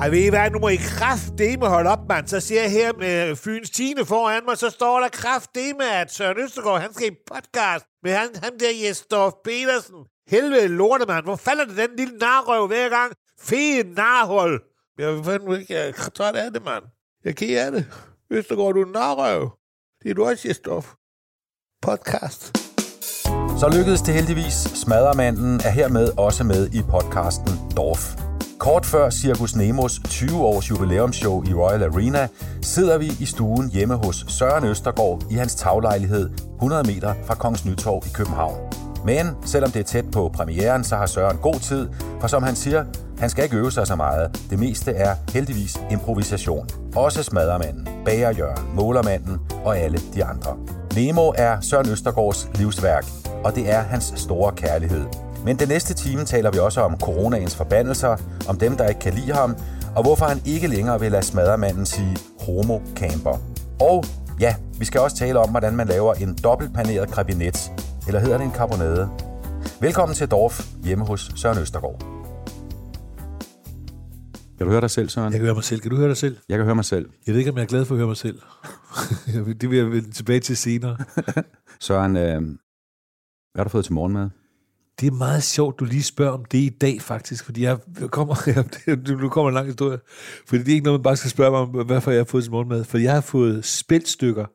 Ej, ved I hvad, nu må I kraftdeme holde op, mand. Så ser jeg her med Fyns Tine foran mig, så står der kraftdeme, at Søren Østergaard, han skal i podcast med han, han der Jesdorf Petersen. Helvede lorte, mand. Hvor falder det den lille narrøv hver gang? Fede narhold. Jeg er fandme ikke jeg er træt af det, mand. Jeg kan ked af det. Østergaard, du er en narrøv. Det er du også, Jesdorf. Podcast. Så lykkedes det heldigvis. Smadermanden er hermed også med i podcasten Dorf. Kort før Circus Nemos 20-års jubilæumsshow i Royal Arena, sidder vi i stuen hjemme hos Søren Østergaard i hans taglejlighed 100 meter fra Kongens Nytorv i København. Men selvom det er tæt på premieren, så har Søren god tid, for som han siger, han skal ikke øve sig så meget. Det meste er heldigvis improvisation. Også smadermanden, bagerjørn, målermanden og alle de andre. Nemo er Søren Østergaards livsværk, og det er hans store kærlighed. Men den næste time taler vi også om coronaens forbandelser, om dem, der ikke kan lide ham, og hvorfor han ikke længere vil lade smaddermanden sige homo camper. Og ja, vi skal også tale om, hvordan man laver en dobbeltpaneret krabinet, eller hedder det en karbonade. Velkommen til Dorf hjemme hos Søren Østergaard. Kan du høre dig selv, Søren? Jeg kan høre mig selv. Kan du høre dig selv? Jeg kan høre mig selv. Jeg ved ikke, om jeg er glad for at høre mig selv. det vil jeg vende tilbage til senere. Søren, øh, hvad har du fået til morgenmad? Det er meget sjovt, du lige spørger om det i dag, faktisk, fordi jeg kommer, nu kommer en lang historie. Fordi det er ikke noget, man bare skal spørge mig om, hvorfor jeg har fået til morgenmad. For jeg har fået spældstykker,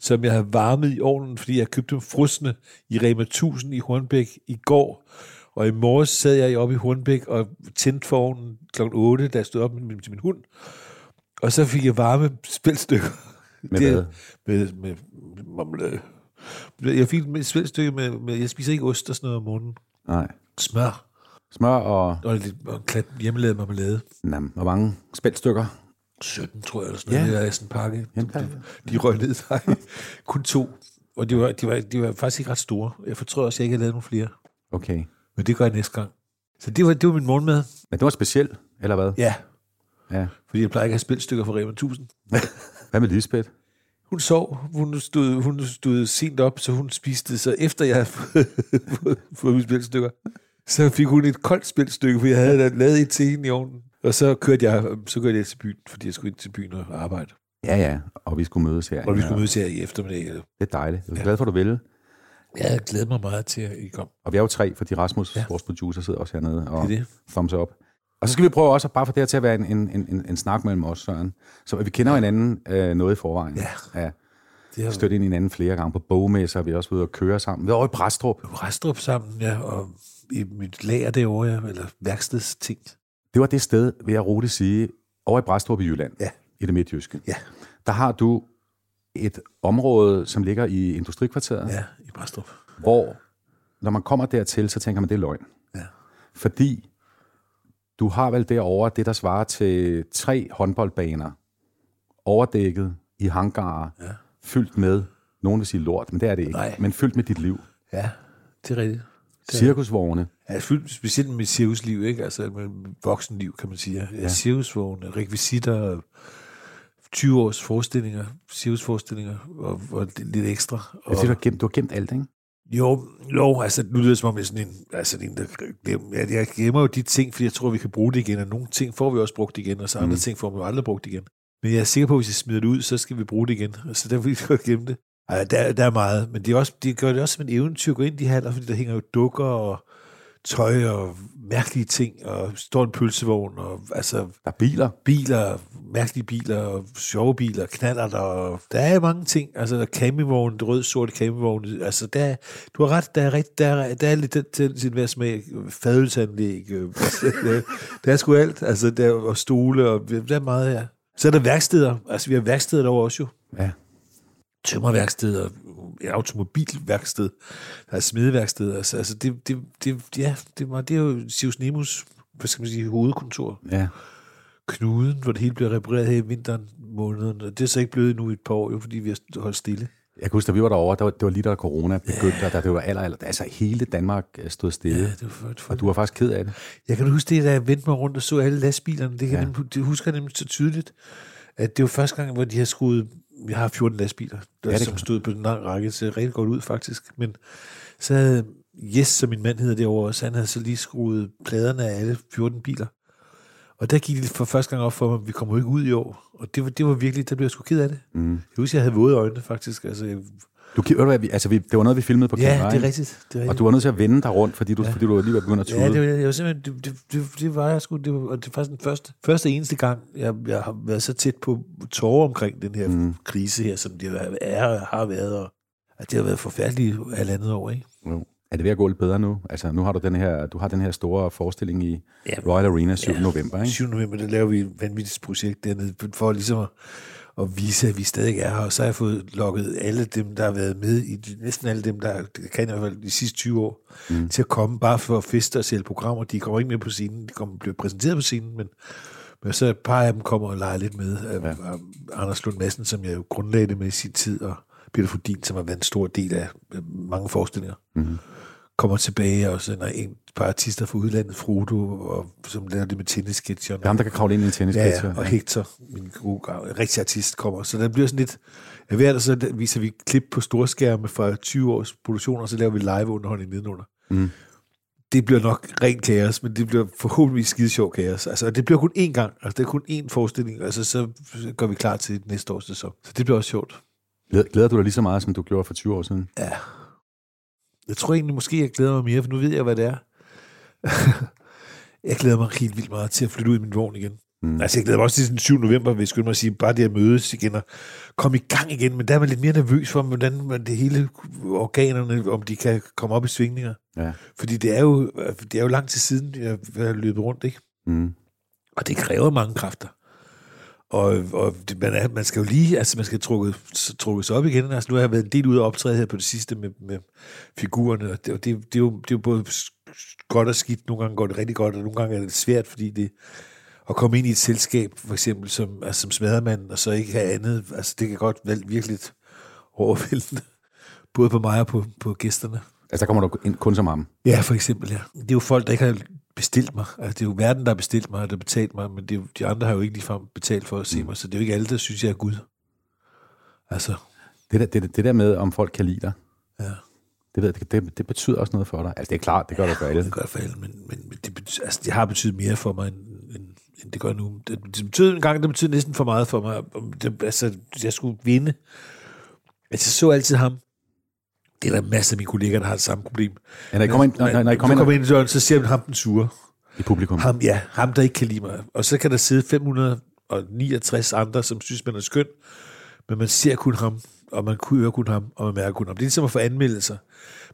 som jeg har varmet i ovnen, fordi jeg købte dem frosne i Rema 1000 i Hornbæk i går. Og i morges sad jeg oppe i Hornbæk og tændte for ovnen kl. 8, da jeg stod op med min, til min hund. Og så fik jeg varme spældstykker. Med hvad? Med, med, med jeg fik et spældstykke med, med, jeg spiser ikke ost og sådan noget om morgenen. Nej. Smør. Smør og... Og lidt og en klat hjemmelavet marmelade. Nam, hvor mange spældstykker? 17, tror jeg, eller sådan noget. Ja. Er sådan en pakke. Ja, De, de røg ned sig. Kun to. Og de var, de, var, de var faktisk ikke ret store. Jeg fortrød også, at jeg ikke havde lavet nogle flere. Okay. Men det gør jeg næste gang. Så det var, det var min morgenmad. Men det var specielt, eller hvad? Ja. Ja. Fordi jeg plejer ikke at have spilstykker for Rema 1000. Hvad med Lisbeth? Hun sov. Hun stod, hun stod sent op, så hun spiste. Så efter jeg havde fået, fået, mine spilstykker, så fik hun et koldt spilstykke, for jeg havde lavet et til hende i ovnen. Og så kørte jeg, så kørte jeg til byen, fordi jeg skulle ind til byen og arbejde. Ja, ja, og vi skulle mødes her. Og vi skulle mødes her i eftermiddag. Det er dejligt. Jeg er glad for, at du vil. Jeg glæder mig meget til, at I kom. Og vi er jo tre, fordi Rasmus, Ja. ja. vores producer, sidder også hernede og Det det. thumbs up. Og så skal vi prøve også, bare for det her til at være en, en, en, en snak mellem os, Søren. Så vi kender jo hinanden øh, noget i forvejen. Ja. ja. Det har Stødt ind i hinanden flere gange på bogmesser, og vi har også ude og køre sammen. Vi var over i Præstrup. vi Restrup sammen, ja, og i mit lager derovre, ja, eller værkstedsting. Det var det sted, vil jeg roligt sige, over i Bræstrup i Jylland, Ja. i det midtjyske. Ja. Der har du et område, som ligger i industrikvarteret, Ja, i Restrup. hvor når man kommer dertil, så tænker man, det er løgn. Ja. Fordi du har vel derovre det, der svarer til tre håndboldbaner, overdækket i hangarer, Ja. fyldt med, nogen vil sige lort, men det er det ikke, Nej. men fyldt med dit liv. Ja, det er rigtigt. Det er- Cirkusvogne, Ja, fyldt specielt med cirkusliv, ikke? Altså med voksenliv, kan man sige. Ja. Cirkusvogne, rekvisitter, 20 års forestillinger, cirkusforestillinger, og, og lidt ekstra. det Og, er fordi, du har gemt, du har gemt alt, ikke? Jo, jo, altså nu lyder det som om, jeg er sådan en, altså en, der glemmer, jeg, jeg gemmer jo de ting, fordi jeg tror, vi kan bruge det igen, og nogle ting får vi også brugt igen, og så andre Mm. ting får vi jo aldrig brugt igen. Men jeg er sikker på, at hvis jeg smider det ud, så skal vi bruge det igen, så der vil vi godt gemme det. Ej, der, der er meget, men det, er også, det gør det også som en eventyr at gå ind i de haller, fordi der hænger jo dukker og tøj og mærkelige ting, og står en pølsevogn, og altså Der er biler. biler, mærkelige biler, og sjove biler, knaller der, og der er mange ting. Altså, der er campingvogn, det rød-sorte campingvogn. Altså, der, du har ret, der er, rigt, der er, der er lidt til, til sin hver smag. Fadelsanlæg, der, der er sgu alt. Altså, der er og stole, og der er meget, ja. Så er der værksteder. Altså, vi har værksteder derovre også jo. Ja. Tømmerværksted og et automobilværksted. Der er smedeværksted. Altså, altså det, det, det, ja, det, var, det er jo Sirius Nemus, hvad skal man sige, hovedkontor ja. knuden, hvor det hele bliver repareret her i vinteren måneden. Og det er så ikke blevet nu i et par år, jo, fordi vi har holdt stille. Jeg kan huske, da vi var derovre, det var, det var lige da corona begyndte, ja. og da det var aller, aller, altså hele Danmark øh, stod stille. Ja, det var for, for. Og du var faktisk ked af det. Jeg kan huske det, da jeg vendte mig rundt og så alle lastbilerne. Det, kan ja. nemlig, det husker jeg nemlig så tydeligt, at det var første gang, hvor de har skruet... Vi har 14 lastbiler, der, Ja, det som stod på den lange række. Ser rigtig godt ud, faktisk. Men så havde Jes, som min mand hedder derovre, så han havde så lige skruet pladerne af alle 14 biler. Og der gik det for første gang op for mig, at vi kommer jo ikke ud i år. Og det var, det var virkelig, der blev jeg sgu ked af det. Mm. Jeg husker, jeg havde våde øjne, faktisk. Altså, jeg, Du, ved du hvad, vi, altså, vi, det var noget, vi filmede på ja, kamera, det er rigtigt. Det er rigtigt. Og du var nødt til at vende dig rundt, fordi du, ja. fordi du lige var begyndt at tude. Ja, det var, det var simpelthen, det, det, det, var jeg sgu, det var, og det er faktisk den første, første eneste gang, jeg, jeg har været så tæt på tårer omkring den her mm. krise her, som det er, har været, og at det har været forfærdeligt halvandet år, ikke? Jo. Er det ved at gå lidt bedre nu? Altså, nu har du den her, du har den her store forestilling i Ja. Royal Arena 7. Ja. november, ikke? 7. november, der laver vi et vanvittigt projekt dernede, for ligesom at, at vise, at vi stadig er her, og så har jeg fået lukket alle dem, der har været med, i næsten alle dem, der kan i hvert fald de sidste 20 år, mm. til at komme bare for at feste og sælge programmer. De kommer ikke med på scenen, de kommer, bliver præsenteret på scenen, men, men så et par af dem kommer og leger lidt med. Ja. Anders Lund Madsen, som jeg jo grundlagde det med i sin tid, og Peter Fodin, som har været en stor del af mange forestillinger, mm. Kommer tilbage, og så er der en par artister fra udlandet, Frodo, og, som laver det med tennisketcher. Er ham, der kan kravle ind i en Ja, tennisketcher. ja, og Hector, min gode rigtig artist, kommer. Så der bliver sådan lidt... Jeg ved, så viser vi klip på storskærme fra 20 års produktioner, og så laver vi live underholdning nedenunder. Mm. Det bliver nok rent kaos, men det bliver forhåbentlig skide sjov kaos. Altså, det bliver kun én gang. Altså, det er kun én forestilling, altså, så går vi klar til næste års sæson. Så det bliver også sjovt. Glæder du dig lige så meget, som du gjorde for 20 år siden? Ja. Jeg tror egentlig, måske jeg glæder mig mere, for nu ved jeg, hvad det er. jeg glæder mig helt vildt meget til at flytte ud i min vogn igen. Mm. Altså, jeg glæder mig også til den 7. november, hvis jeg mig at sige, bare det at mødes igen og komme i gang igen. Men der er man lidt mere nervøs for, hvordan man det hele organerne, om de kan komme op i svingninger. Ja. Fordi det er jo, det er jo lang tid siden, jeg har løbet rundt, ikke? Mm. Og det kræver mange kræfter. Og, og det, man, er, man skal jo lige, altså man skal trukke, trukke sig op igen. Altså nu har jeg været en del ude og optræde her på det sidste med, med figurerne, og det, og det, det, er jo, det er jo både godt og skidt. Nogle gange går det rigtig godt, og nogle gange er det svært, fordi det at komme ind i et selskab, for eksempel som, altså, som smadermand, og så ikke have andet, altså det kan godt være virkelig overvældende, både på mig og på, på gæsterne. Altså, der kommer du ind kun som ham. Ja, for eksempel, ja. Det er jo folk, der ikke har bestilt mig. Altså, det er jo verden, der har bestilt mig, og der betalt mig, men det er jo, de andre har jo ikke ligefrem betalt for at se mig, så det er jo ikke alle, der synes, jeg er Gud. Altså, Det der, det, det der med, om folk kan lide dig, ja, det, ved, det, det betyder også noget for dig. Altså, det er klart, det gør det for alle. det gør det for alle, men, men, men det, betyder, altså, det har betydet mere for mig, end, end, end det gør nu. Det, det betyder en gang, det betyder næsten for meget for mig. Det, altså, jeg skulle vinde. Altså, jeg så altid ham. Det er der masser af mine kolleger, der har det samme problem. Ja, når I kommer ind, når, når, når I kommer kommer ind døren, så ser man ham den sure. i publikum. Ham, ja, ham, der ikke kan lide mig. Og så kan der sidde 569 andre, som synes, man er skøn, men man ser kun ham, og man hører kun ham, og man mærker kun ham. Det er ligesom at få anmeldelser.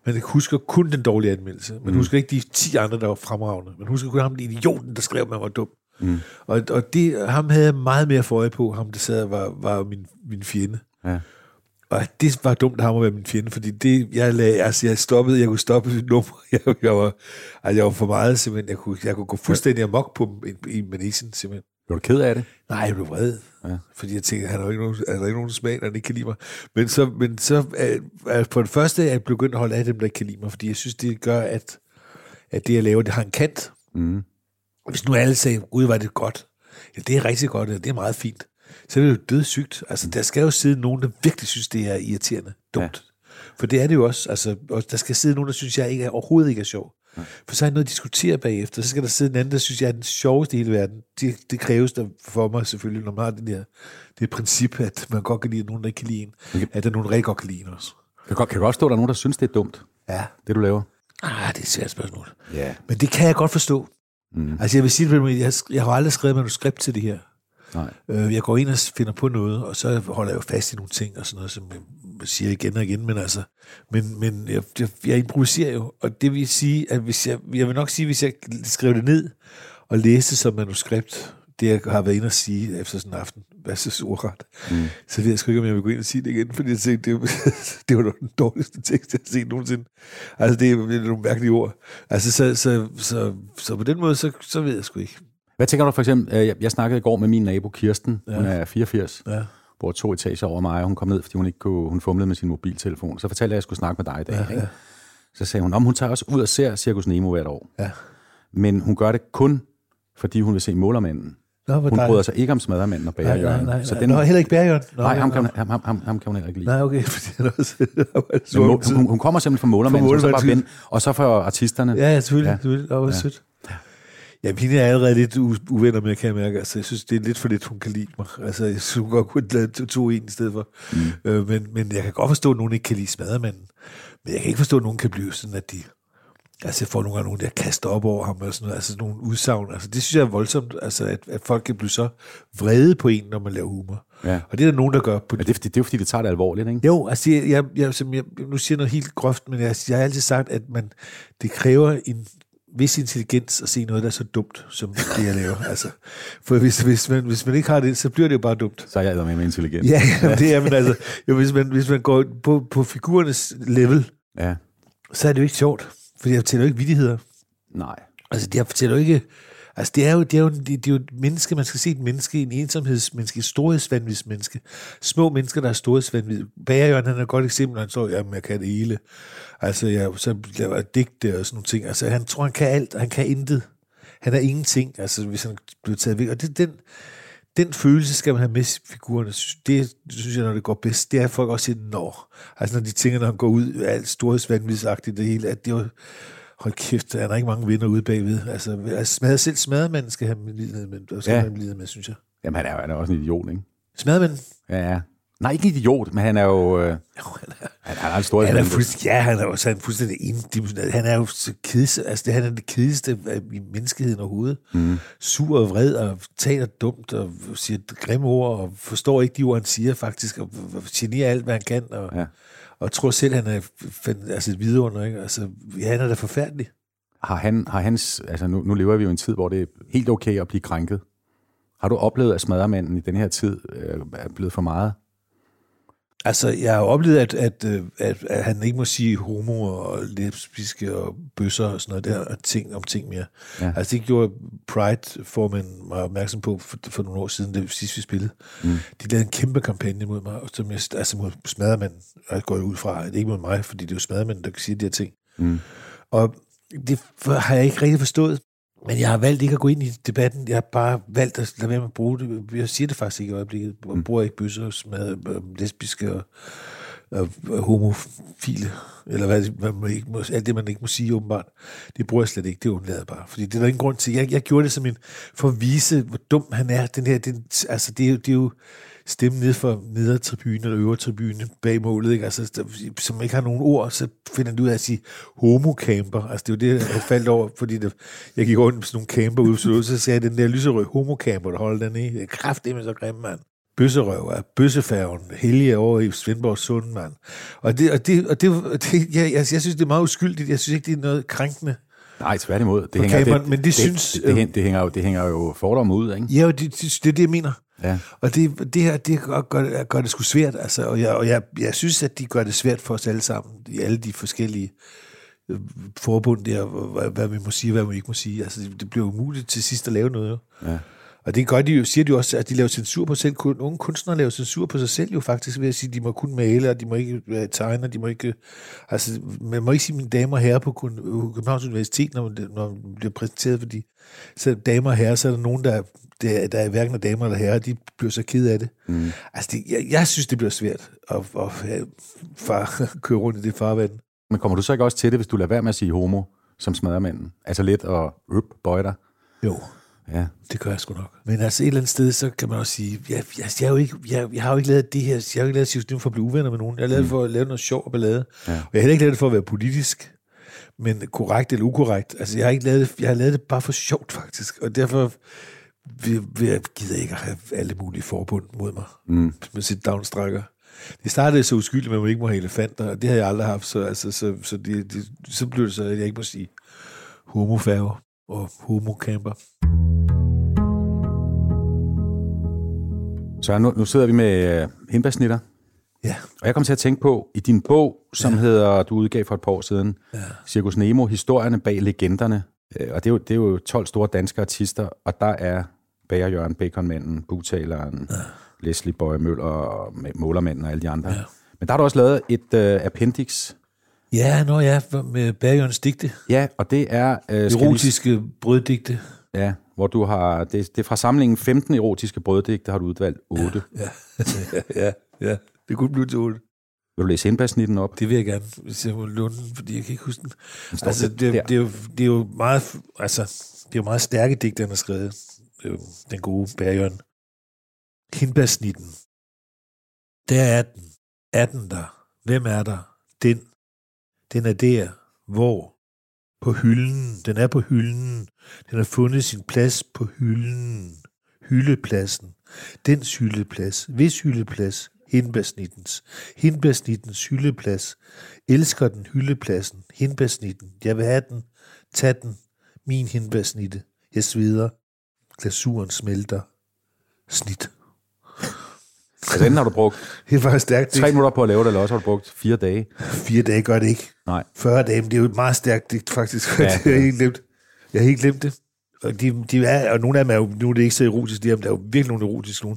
Man husker kun den dårlige anmeldelse. Man mm. husker ikke de 10 andre, der var fremragende. Man husker kun ham, den idioten, der skrev, at man var dum. Mm. Og, og det, ham havde jeg meget mere for øje på, ham der sad var, var min, min fjende. Ja. Og det var dumt af ham at være min fjende, fordi det, jeg, lagde, altså, jeg stoppede, jeg kunne stoppe mit nummer. Jeg, jeg, var, altså, jeg var for meget, simpelthen. Jeg kunne, jeg kunne gå fuldstændig amok på i, i manesien, simpelthen. Var du ked af det? Nej, jeg blev vred. Ja. Fordi jeg tænkte, han har ikke nogen, har ikke nogen smag, når han ikke kan lide mig. Men så, men så er, er på det første er jeg begyndt at holde af dem, der ikke kan lide mig, fordi jeg synes, det gør, at, at det, jeg laver, det har en kant. Mm. Hvis nu alle sagde, gud, var det godt. Ja, det er rigtig godt, og det er meget fint. Så er det jo dødssygt. Altså, der skal jo sidde nogen, der virkelig synes, det er irriterende. Dumt. Ja. For det er det jo også. Altså, og der skal sidde nogen, der synes, jeg ikke er, overhovedet ikke er sjov. Ja. For så er jeg noget at diskutere bagefter. Så skal der sidde en anden, der synes, jeg er den sjoveste i hele verden. Det, det kræves der for mig selvfølgelig, når man har det der det princip, at man godt kan lide nogen, der ikke kan lide en. Okay. At der er nogen, der rigtig godt kan lide en også. Kan, godt, kan godt stå, at der er nogen, der synes, det er dumt, Ja. det du laver? Ah, det er et svært spørgsmål. Ja. Men det kan jeg godt forstå. Mm. Altså jeg vil sige den jeg, jeg har aldrig skrevet manuskript til det her. Nej. Øh, jeg går ind og finder på noget, og så holder jeg jo fast i nogle ting og sådan noget, som jeg siger igen og igen, men altså, men, men jeg, jeg, jeg improviserer jo, og det vil sige, at hvis jeg, jeg vil nok sige, hvis jeg skrev det ned og læste som manuskript, det jeg har været inde og sige efter sådan en aften, hvad så ordret, mm. så ved jeg sgu ikke, om jeg vil gå ind og sige det igen, fordi jeg tænkte, det, det var den dårligste tekst, jeg har set nogensinde. Altså, det er, det er nogle mærkelige ord. Altså, så, så, så, så på den måde, så, så ved jeg sgu ikke. Hvad tænker du for eksempel, øh, jeg, jeg snakkede i går med min nabo Kirsten, ja. hun er 84, Ja. bor to etager over mig, og hun kom ned, fordi hun ikke kunne, hun fumlede med sin mobiltelefon. Så fortalte jeg, at jeg skulle snakke med dig i dag. Ja, ja. Så sagde hun, om hun tager også ud og ser Circus Nemo hvert år. Ja. Men hun gør det kun, fordi hun vil se Målermanden. Nå, Hun bryder sig ikke om smadermanden og Nej, nej, bagerjørnen. nej, Så nej. den, Nå, heller ikke Bærjørn. Nå, nej, ham kan, hun, ham, ham, ham kan hun heller ikke lide. Nej, okay, svunget. hun, hun kommer simpelthen fra målermanden, Fra så, bare Målermanden. vende, og så for artisterne. Ja, ja, selvfølgelig. Ja. Ja. selvfølgelig. Det var ja. sødt. Ja, hende er allerede lidt uvenner med, kan jeg mærke. Altså, jeg synes, det er lidt for lidt, hun kan lide mig. Altså, jeg synes, hun godt kunne lade to, to en i stedet for. Mm. Øh, men, men jeg kan godt forstå, at nogen ikke kan lide smadermanden. Men jeg kan ikke forstå, at nogen kan blive sådan, at de... Altså, jeg får nogle gange nogen, der kaster op over ham, og sådan noget, altså sådan nogle udsagn. Altså, det synes jeg er voldsomt, altså, at, at folk kan blive så vrede på en, når man laver humor. Ja. Og det er der nogen, der gør på Men det, er, det er jo fordi, det tager det alvorligt, ikke? jo, altså jeg, jeg, jeg, som jeg, nu siger noget helt groft, men jeg, jeg har altid sagt, at man, det kræver en vis intelligens at se noget, der er så dumt, som det, jeg laver. Altså, for hvis, hvis, man, hvis man ikke har det, så bliver det jo bare dumt. Så er jeg med med intelligent. Ja, ja det er, men altså, jo, hvis, man, hvis man går på, på figurernes level, ja. så er det jo ikke sjovt, for jeg fortæller jo ikke vidigheder. Nej. Altså, jeg fortæller jo ikke... Altså, det er jo, det er jo, det, er jo et menneske, man skal se et menneske, en ensomhedsmenneske, et storhedsvandvidsmenneske. Små mennesker, der er storhedsvandvid. Bagerjørn, han er et godt eksempel, han så, jamen, jeg kan det hele. Altså, jeg, så laver jeg digte og sådan nogle ting. Altså, han tror, han kan alt, og han kan intet. Han er ingenting, altså, hvis han bliver taget væk. Og det, den, den følelse skal man have med figurerne. Det synes jeg, når det går bedst, det er at folk også siger, nå. Altså, når de tænker, når han går ud, alt storhedsvandvidsagtigt, det hele, at det er jo, hold kæft, er der ikke mange vinder ude bagved. Altså, altså smadre, selv smadremanden skal have medlidenhed med, og skal Ja. have med, synes jeg. Jamen, han er, han er også en idiot, ikke? Smadremanden, Ja, ja. Nej, ikke en idiot, men han er jo... Øh, jo, han er, han, han er en stor han er fuldstændig, ja, han er jo så er han fuldstændig endimensionel. Han er jo så kedse, altså det, han er det kedeligste af i menneskeheden overhovedet. Mm. Sur og vred, og taler dumt, og siger grimme ord, og forstår ikke de ord, han siger faktisk, og generer alt, hvad han kan, og, Ja og tror selv, han er altså et vidunder, ikke? Altså, ja, han er da forfærdelig. Har, han, har hans... Altså, nu, nu lever vi jo i en tid, hvor det er helt okay at blive krænket. Har du oplevet, at smadremanden i den her tid øh, er blevet for meget? Altså, jeg har jo oplevet, at, at, øh, at, at han ikke må sige homo og lesbiske og bøsser og sådan noget der, og ting om ting mere. Ja. Altså, det gjorde Pride-formanden mig opmærksom på for, for nogle år siden, det sidste vi spillede. Mm. De lavede en kæmpe kampagne mod mig, som jeg, altså mod smadremanden, og jeg går ud fra, det ikke mod mig, fordi det er jo smadremanden, der kan sige de her ting. Mm. Og det har jeg ikke rigtig forstået. Men jeg har valgt ikke at gå ind i debatten. Jeg har bare valgt at lade være med at bruge det. Jeg siger det faktisk ikke i øjeblikket. Jeg bruger ikke bøsser, smad, øh, lesbiske og, og, og homofile. Eller hvad, hvad man ikke må, alt det, man ikke må sige åbenbart. Det bruger jeg slet ikke. Det undlader bare. Fordi det er der ingen grund til. Jeg, jeg gjorde det som en, for at vise, hvor dum han er. Den her, den, altså, det er, jo, det er jo stemmen nede for nedre tribune eller øvre tribune bag målet, ikke? Altså, der, som ikke har nogen ord, så finder du ud af at sige homocamper. Altså, det er jo det, jeg faldt over, fordi det, jeg gik rundt med sådan nogle camper ude, så, så sagde jeg, den der lyserød homocamper, der holder den i. Det er kraftedeme så grimme, mand. Bøsserøv er bøssefærgen, helge over i Svendborg Sund, mand. Og det, og det, og det, det jeg, jeg, jeg, synes, det er meget uskyldigt. Jeg synes ikke, det er noget krænkende. Nej, tværtimod. Det hænger, kameraet, men det synes- Det, det, det, det, hænger, jo, det hænger jo fordomme ud, ikke? Ja, det, det, det er det, jeg mener. Ja. Og det, det her, det gør, gør, gør det sgu svært, altså, og, jeg, og jeg, jeg synes, at de gør det svært for os alle sammen, i alle de forskellige øh, forbund der, hvad, hvad vi må sige, hvad vi ikke må sige. Altså, det, det bliver umuligt til sidst at lave noget. Ja. Og det gør de jo, siger de jo også, at de laver censur på selv. Nogle kunstnere laver censur på sig selv jo faktisk, ved at sige, at de må kun male, og de må ikke øh, tegne, og de må ikke... Altså, man må ikke sige mine damer og herrer på øh, Københavns Universitet, når man, når man bliver præsenteret, fordi så damer og herrer, så er der nogen, der, der, der er hverken er damer eller herrer, de bliver så ked af det. Mm. Altså, det, jeg, jeg synes, det bliver svært at, at, at far, køre rundt i det farvand. Men kommer du så ikke også til det, hvis du lader være med at sige homo som smadremanden? Altså lidt og røp, bøje dig? Jo, Ja. Det gør jeg sgu nok. Men altså et eller andet sted, så kan man også sige, jeg, jeg, jeg, er jo ikke, jeg, jeg har jo ikke lavet det her, jeg har jo ikke lavet Sivs for at blive uvenner med nogen. Jeg har lavet det for at lave noget sjov og ballade. Ja. Og jeg har heller ikke lavet det for at være politisk, men korrekt eller ukorrekt. Altså jeg har ikke lavet det, jeg har lavet det bare for sjovt faktisk. Og derfor vil jeg, gider ikke at have alle mulige forbund mod mig Mm. med sit downstrækker. Det startede så uskyldigt, at man ikke må have elefanter, og det har jeg aldrig haft, så, altså, så, så, det, det, så blev det så, at jeg ikke må sige homofærger og homocamper. Så nu, nu sidder vi med øh, hindbærsnitter, Ja. og jeg kom til at tænke på, i din bog, som ja. hedder, du udgav for et par år siden, Ja. Circus Nemo, historierne bag legenderne, øh, og det er, jo, det er jo 12 store danske artister, og der er Bager Jørgen, Baconmanden, Butaleren, ja. Leslie Bøje Møller, og Målermanden og alle de andre. Ja. Men der har du også lavet et øh, appendix, Ja, nå ja, med Bergjørns digte. ja, og det er... Øh, skal vi- Erotiske brøddigte. Ja, hvor du har... Det, det er fra samlingen 15 erotiske brøddigte, har du udvalgt 8. Ja. Ja, ja, ja. Det kunne blive til otte. Vil du læse indbærsnitten op? Det vil jeg gerne, hvis jeg må låne den, fordi jeg kan ikke huske den. står Altså, det, det, er jo, det er jo meget... Altså, Det er jo meget stærke digte, han har skrevet. Øh, den gode bærjørn, Hindbærsnitten. Der er den. Er den der? Hvem er der? Den. Den er der. Hvor? På hylden. Den er på hylden. Den har fundet sin plads på hylden. Hyldepladsen. Dens hyldeplads. Hvis hyldeplads. Hindbærsnittens. Hindbærsnittens hyldeplads. Elsker den hyldepladsen. Hindbærsnitten. Jeg vil have den. Tag den. Min hindbærsnitte. Jeg sveder. Glasuren smelter. Snit. Altså enten har du brugt Det faktisk stærkt. tre minutter på at lave det, eller også har du brugt fire dage. Fire dage gør det ikke. Nej. 40 dage, men det er jo et meget stærkt digt, faktisk. Ja, Ja, det har jeg helt glemt. Jeg har helt glemt det. Og, de, de er, og nogle af dem er jo, nu er det ikke så erotisk, de er, der er jo virkelig nogle erotiske nogle.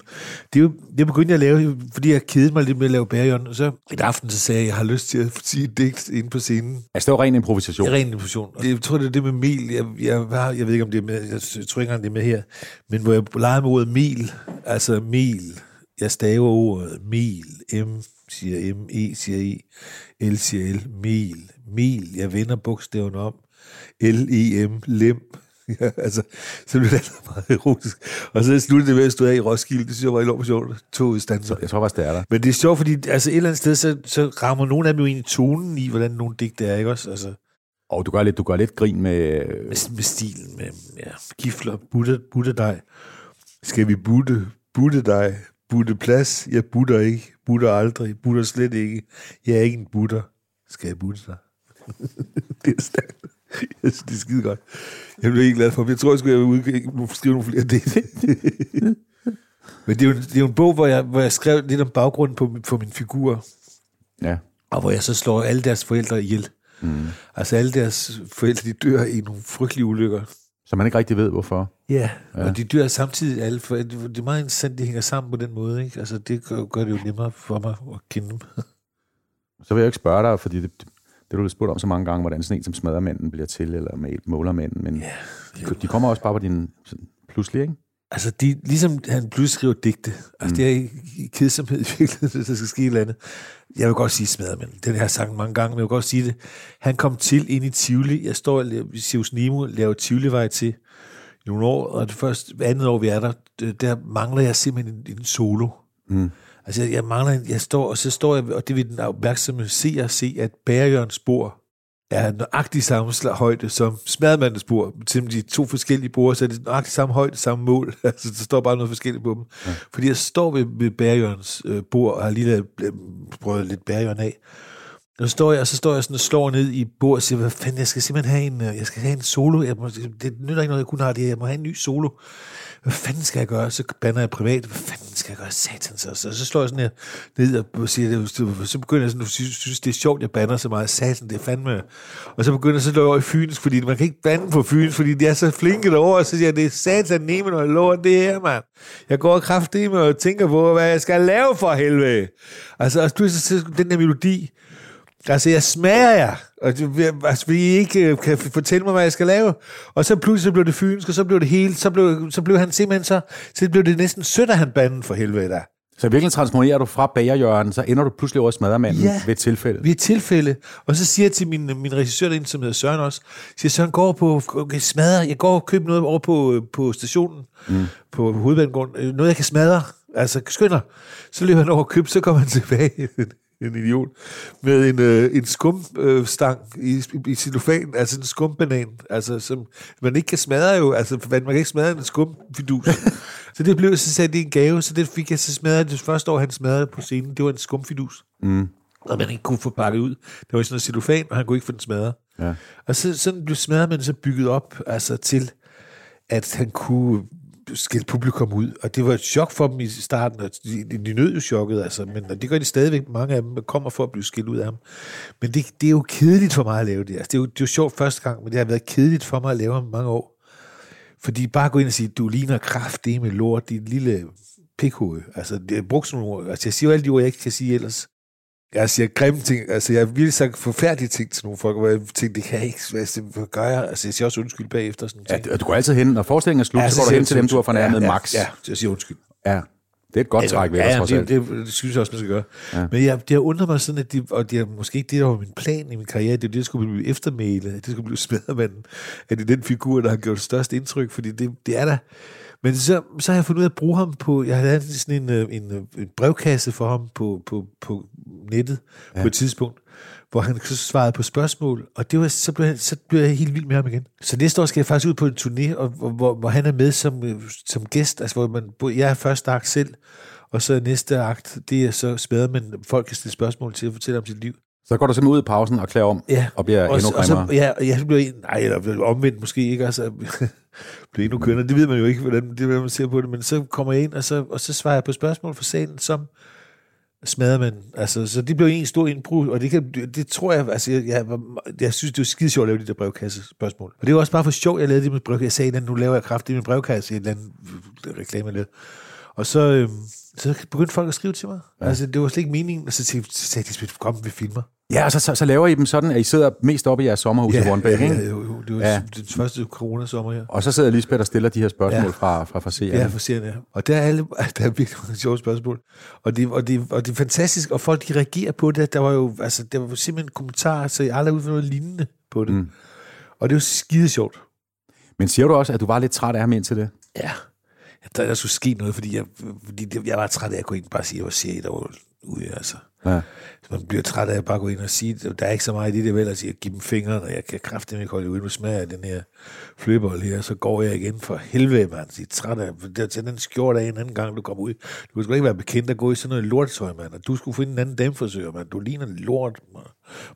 Det, er jo, det begyndte jeg at lave, fordi jeg kedede mig lidt med at lave bærjørn, og så et aften, så sagde jeg, at jeg har lyst til at sige et digt inde på scenen. Altså, det var ren improvisation. Er ren improvisation. Det, jeg tror, det er det med mil. Jeg, jeg, jeg, jeg ved ikke, om det er med. Jeg tror ikke det er med her. Men hvor jeg leger med ordet mil. Altså mil. Jeg staver ordet mil. M siger M, E siger E, L siger L. Mil. Mil. Jeg vender bogstaven om. L-E-M. Lem. Ja, altså, så blev det meget erotisk. Og så sluttede det med at stå af i Roskilde. Det synes jeg var enormt sjovt. To stanser. Jeg tror faktisk, det er der. Men det er sjovt, fordi altså, et eller andet sted, så, så rammer nogle af dem jo egentlig tonen i, hvordan nogle digte er, ikke også? Altså, Og du gør lidt, du gør lidt grin med... med, med stilen, med ja, gifler, butte, butte dig. Skal vi butte, butte dig, butte plads? Jeg butter ikke, butter aldrig, butter slet ikke. Jeg er ikke en butter. Skal jeg butte dig? det er stærkt. Jeg synes, det er skide godt. Jeg bliver helt glad for, jeg tror, jeg skulle udgive, skrive nogle flere det. Men det er, jo, det er jo en bog, hvor jeg, hvor jeg skrev lidt om baggrunden på, på min figur, Ja. og hvor jeg så slår alle deres forældre ihjel. Mm. Altså alle deres forældre, de dør i nogle frygtelige ulykker. Så man ikke rigtig ved, hvorfor. Ja, ja. og de dør samtidig alle, for det er meget interessant, de hænger sammen på den måde. Ikke? Altså, det gør, gør det jo nemmere for mig at kende dem. Så vil jeg jo ikke spørge dig, fordi det, det, det du spurgt om så mange gange, hvordan sådan en som smaddermanden bliver til, eller målermanden, men Ja, de, de kommer også bare på din sådan, pludselig, ikke? Altså, de, ligesom han pludselig skriver digte. Altså, mm. det er i, i kedsomhed i virkeligheden, der skal ske et eller andet. Jeg vil godt sige smadret, men den har jeg sagt mange gange, men jeg vil godt sige det. Han kom til ind i Tivoli. Jeg står i Sivs Nemo, laver Tivoli-vej til nogle år, og det første andet år, vi er der, det- der mangler jeg simpelthen en, en solo. Mm. Altså, jeg, mangler en, jeg står, og så står jeg, og det vil den opmærksomme se og se, at Bærjørns spor er nøjagtig samme højde som Smadmandens spor. Til de to forskellige bord, så er det nøjagtig samme højde, samme mål. Altså, der står bare noget forskelligt på dem. Ja. Fordi jeg står ved, ved Bærjørns øh, bord, og har lige lavet, øh, prøvet lidt Bærjørn af. Nu så står jeg, og så står jeg sådan og slår ned i bordet og siger, hvad fanden, jeg skal simpelthen have en, øh, jeg skal have en solo. Jeg må, det nytter ikke noget, jeg kun har det. Jeg må have en ny solo. Hvad fanden skal jeg gøre? Så banner jeg privat. Hvad fanden skal jeg gøre? Satans også. Og så slår jeg sådan her ned og siger, så begynder jeg sådan, at synes, det er sjovt, jeg banner så meget. Satan, det er fandme. Og så begynder jeg så at over i Fyns, fordi man kan ikke bande på Fyns, fordi de er så flinke derovre. Og så siger jeg, det er satan nemme, når jeg lover det her, mand. Jeg går kraftigt med og tænker på, hvad jeg skal lave for helvede. Altså, og du så den der melodi, Altså, jeg smager jer, og det, altså, fordi I ikke øh, kan fortælle mig, hvad jeg skal lave. Og så pludselig så blev det fynsk, og så blev det helt, så blev, så blev han simpelthen så, så blev det næsten sødt af han banden for helvede der. Så i virkeligheden transformerer du fra bagerjørnen, så ender du pludselig over smaddermanden Ja. ved tilfælde. Ved tilfælde. Og så siger jeg til min, min regissør derinde, som hedder Søren også, siger Søren, går på, okay, smadre, jeg går og køber noget over på, på stationen, mm. på hovedbanegården, øh, noget jeg kan smadre, altså skynder. Så løber han over og køber, så kommer han tilbage, en idiot, med en, øh, en skumstang øh, i, i cellofan, altså en skumbanan, altså som man ikke kan smadre jo, altså man kan ikke smadre en skumfidus. så det blev så sat i en gave, så det fik jeg så smadret det første år, han smadrede på scenen, det var en skumfidus. Mm. Og man ikke kunne få pakket ud. Det var sådan noget cellofan, og han kunne ikke få den smadret. Ja. Og så, sådan blev smadret så bygget op, altså til, at han kunne skælde publikum ud. Og det var et chok for dem i starten, og de, de, nød jo chokket, altså, men og det gør de stadigvæk. Mange af dem kommer for at blive skilt ud af ham. Men det, det er jo kedeligt for mig at lave det. Altså, det, er jo, det er jo sjovt første gang, men det har været kedeligt for mig at lave ham mange år. Fordi bare gå ind og sige, du ligner kraft, det med lort, dit lille pikhoved. Altså, det er brugt sådan nogle ord. Altså, jeg siger jo alle de ord, jeg ikke kan sige ellers. Jeg siger grimme ting. Altså, jeg har virkelig sagt forfærdelige ting til nogle folk, hvor jeg tænkte, det kan jeg ikke. Altså, hvad gør jeg? Altså, jeg siger også undskyld bagefter. Sådan Ja, ting. du, går altid hen, når forestillingen er slut, ja, så går du hen til dem, du har fornærmet ja, max. Ja, ja, jeg siger undskyld. ja. Det er et godt træk ved ja, trods det, alt. det, det, synes jeg også, man skal gøre. Ja. Men jeg, det har undret mig sådan, at de, og det er måske ikke det, der var min plan i min karriere, det er det, der skulle blive eftermæle, det skulle blive smadermanden, at det er den figur, der har gjort det største indtryk, fordi det, det er der. Men så, så har jeg fundet ud af at bruge ham på, jeg havde sådan en, øh, en, øh, en brevkasse for ham på, på, på nettet ja. på et tidspunkt, hvor han så svarede på spørgsmål, og det var, så, blev han, så blev jeg helt vild med ham igen. Så næste år skal jeg faktisk ud på en turné, og, hvor, hvor, hvor han er med som, øh, som gæst, altså hvor man, jeg er første akt selv, og så næste akt, det er så smadret, men folk kan stille spørgsmål til at fortælle om sit liv. Så går du simpelthen ud i pausen og klæder om, Ja. og bliver og, endnu og så, grimmere. ja, jeg blev, nej, eller omvendt måske ikke, altså, blev endnu kønnere. Det ved man jo ikke, hvordan, det, hvordan man ser på det, men så kommer jeg ind, og så, og så svarer jeg på spørgsmål fra salen, som smadrer man. Altså, så det blev en stor indbrud, og det, kan, det, tror jeg, altså, jeg, jeg, jeg synes, det var skide sjovt at lave de der brevkasse spørgsmål. Og det var også bare for sjov, jeg lavede det med brevkasse. Jeg sagde, at nu laver jeg kraft i min brevkasse, i et eller andet øh, reklame, jeg lavede. Og så, øhm, så begyndte folk at skrive til mig. Ja. Altså, det var slet ikke meningen. Og så tænkte- så sagde de, kom, vi filmer. Ja, og så, så, så laver I dem sådan, at I sidder mest oppe i jeres sommerhus i Hornbæk, ja, ikke? ja, jo, jo, det var Ja. ja. den første coronasommer her. Og så sidder Lisbeth og stiller de her spørgsmål Ja. fra, fra, fra seerne. Ja, for serien, ja. Og der er, alle, der er virkelig mange sjove spørgsmål. Og det, og, det, og det er fantastisk, og folk de reagerer på det. Der var jo altså, der var simpelthen kommentarer, så jeg aldrig har noget lignende på det. Mm. Og det er jo skide sjovt. Men siger du også, at du var lidt træt af ham indtil det? Ja. Der, der skulle ske noget, fordi jeg, fordi det, jeg var træt af at gå ind og bare sige, at jeg var serie, der var ude. Altså. Ja. Så man bliver træt af at bare gå ind og sige, at der er ikke så meget i det, der vel at sige, at give dem fingeren, og jeg kan kraftigt ikke holde ud, nu smager jeg den her flødebold her, så går jeg igen for helvede, mand. Jeg er træt af, det til den skjorte af en anden gang, du kommer ud. Du kan sgu ikke være bekendt at gå i sådan noget lortetøj, mand, og du skulle finde en anden damefrisør, mand. Du ligner lort,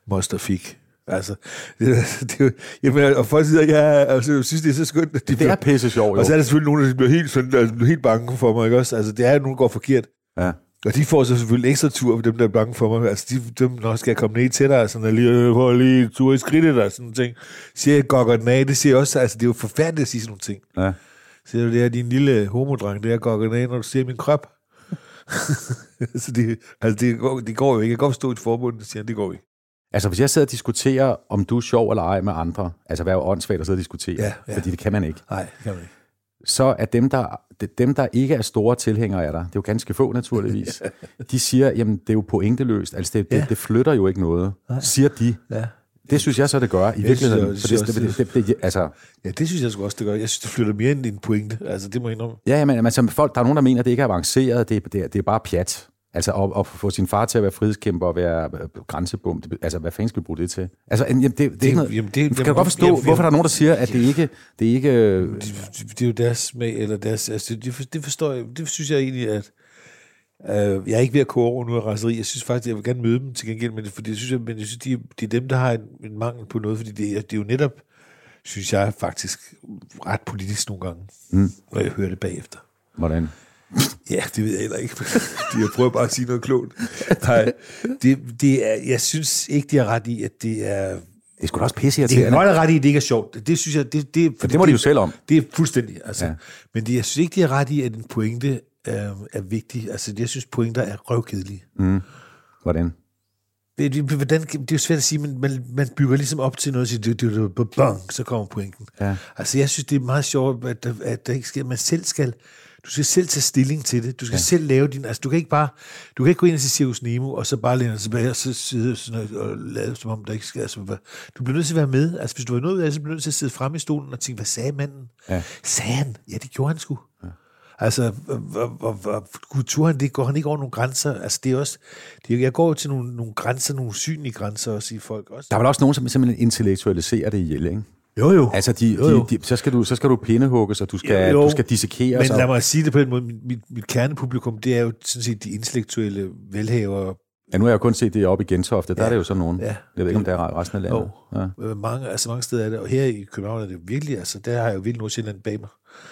moster fik. Altså, det, det, jo- jamen, og folk siger, ja, altså, jeg synes, det er så skønt. at De Det er pisse sjovt, jo. Og så er der selvfølgelig nogen, der bliver helt, sådan, altså, bliver helt bange for mig, ikke også? Altså, det er jo nogen, der går forkert. Ja. Og de får så selvfølgelig ekstra tur for dem, der er bange for mig. Altså, de, dem, når skal jeg komme ned til dig, og sådan, og lige, øh, prøv lige en tur i skridtet, og sådan ting. Siger jeg, gokker den af, det siger jeg også, altså, det er jo forfærdeligt at sige sådan nogle ting. Ja. Siger du, det er din lille homodreng, det er gokker den af, når du ser min krop. så det, altså, det, går, det går jo ikke. Jeg kan godt forstå et forbund, der siger, det går ikke. Altså, hvis jeg sidder og diskuterer, om du er sjov eller ej med andre, altså hvad er jo åndssvagt at sidde og diskutere, Ja, ja. fordi det kan man ikke, Nej, det kan man ikke. Så er dem der, dem, der ikke er store tilhængere af dig, det er jo ganske få naturligvis, de siger, jamen det er jo pointeløst, altså det, det, Ja. det flytter jo ikke noget, siger de. Ja. Det synes jeg så, det gør i virkeligheden. jeg- det For synes det, det, det, det, det, altså, ja, det synes jeg sgu også, det gør. Jeg synes, det flytter mere end en pointe. Altså, det må jeg indrømme. ja, men, som folk, der er nogen, der mener, at det ikke er avanceret, det, det, det er bare pjat. Altså at, at få sin far til at være frihedskæmper og være øh, grænsebom, det, altså hvad fanden skal vi bruge det til? Altså, jamen, det, det, det, noget, jamen, det- det, jamen, kan du godt forstå, jamen, hvorfor der er nogen, der siger, at det ikke, det er ikke øh, det, det er jo deres smag, eller deres, altså det, det, det forstår jeg, det synes jeg egentlig, at øh, jeg er ikke ved at kåre over nu af raseri. Jeg synes faktisk, jeg vil gerne møde dem til gengæld, men, fordi jeg synes, jeg, men jeg synes de, det er dem, der har en, en mangel på noget, fordi det, er- det er jo netop, synes jeg faktisk, ret politisk nogle gange, mm. når jeg hører det bagefter. hvordan? Ja, det ved jeg heller ikke. jeg prøver bare at sige noget klogt. Nej, det, det er, jeg synes ikke, de har ret i, at det er... Det er da også pisse Det irriterende. godt have ret i, at det ikke er sjovt. Det synes jeg... Det, det, For det må de jo selv om. Det er fuldstændig. Altså. Ja. Men det, jeg synes ikke, de har ret i, at en pointe øh, er vigtig. Altså, jeg synes, pointer er røvkedelige. Hvordan? Det, det, hvordan, det er jo svært at sige, men man, man bygger ligesom op til noget, og siger, det, det, det, det, bang, så kommer pointen. Ja. Altså, jeg synes, det er meget sjovt, at, at der ikke sker, man selv skal, du skal selv tage stilling til det. Du skal ja. selv lave din, altså du kan ikke bare, du kan ikke gå ind til Circus Nemo, og så bare læne dig tilbage, og så sidde sådan og, og lade, som om der ikke skal, altså, du bliver nødt til at være med. Altså, hvis du har noget ud af det, så bliver du nødt til at sidde frem i stolen og tænke, hvad sagde manden? Ja. Sagde han? Ja, det gjorde han sgu. Ja. Altså, hvor, hvor, kultur, det går han ikke over nogle grænser. Altså, det er også, det jeg går jo til nogle, nogle grænser, nogle usynlige grænser også i folk også. Der er vel også nogen, som simpelthen intellektualiserer det ihjel, ikke? Jo, jo. Altså, de, Jo, jo. de, de, så, skal du, så skal du pindehugges, og du skal, Jo, jo. du skal dissekere. Men så. lad mig sige det på den måde, mit, mit, kernepublikum, det er jo sådan set de intellektuelle velhavere, Ja, nu har jeg jo kun set det oppe i Gentofte. Der Ja. er det jo sådan nogen. Ja. Jeg ved ikke, om det er resten af landet. Jo. Ja. Øh, mange, altså mange steder er det, og her i København er det virkelig, altså der har jeg jo vildt Nordsjælland bag mig.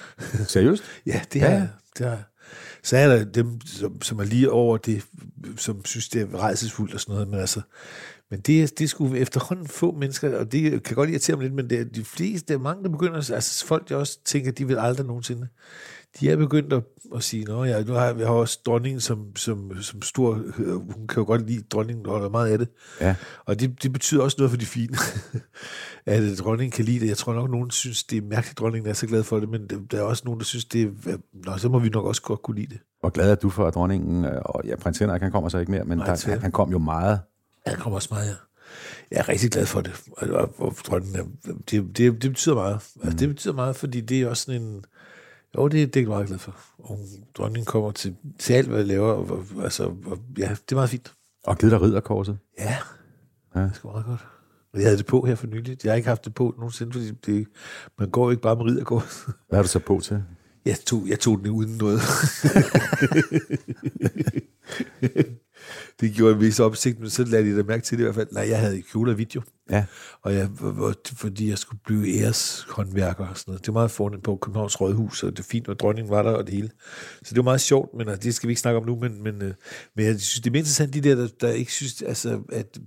Seriøst? Ja, det har ja. jeg. Det har jeg. Så er der dem, som, som er lige over det, som synes, det er rejsesfuldt og sådan noget, men altså, Men det, det skulle efterhånden få mennesker, og det kan godt irritere mig lidt, men det de fleste, er mange, der begynder, altså folk, der også tænker, de vil aldrig nogensinde. De er begyndt at, at sige, nå ja, nu har jeg, jeg har også dronningen som, som, som stor, hun kan jo godt lide dronningen, holder meget af det. Ja. Og det, det betyder også noget for de fine, at øh, dronningen kan lide det. Jeg tror nok, nogen synes, det er mærkeligt, at dronningen er så glad for det, men der- er også nogen, der synes, det er, nå, så må vi nok også godt kunne lide det. Hvor glad er du for, at dronningen, øh, og ja, prins Henrik, han kommer så ikke mere, men Nej, der, han, han kom jo meget. Der kommer også meget, ja. Jeg er rigtig glad for det. Og, og, det, det, det betyder meget. Altså, det betyder meget, fordi det er også sådan en... Jo, det, det er jeg meget glad for. Og dronningen kommer til, til alt, hvad jeg laver. Og, og, altså, og, ja, det er meget fint. Og givet dig ridderkorset. Ja, Ja. det er sgu meget godt. Jeg havde det på her for nylig. Jeg har ikke haft det på nogensinde, fordi det, man går ikke bare med ridderkort. Hvad har du så på til? Jeg tog, jeg tog den uden noget. det gjorde en vis opsigt, men så lagde de da mærke til det i hvert fald. Nej, jeg havde kjole og video. Ja. Og jeg, fordi jeg skulle blive æreshåndværker og sådan noget. Det var meget fornemt på Københavns Rådhus, og det er fint, og dronningen var der og det hele. Så det var meget sjovt, men det skal vi ikke snakke om nu, men, men, øh, men jeg synes, det er mere interessant, de der, der, der ikke synes, altså, at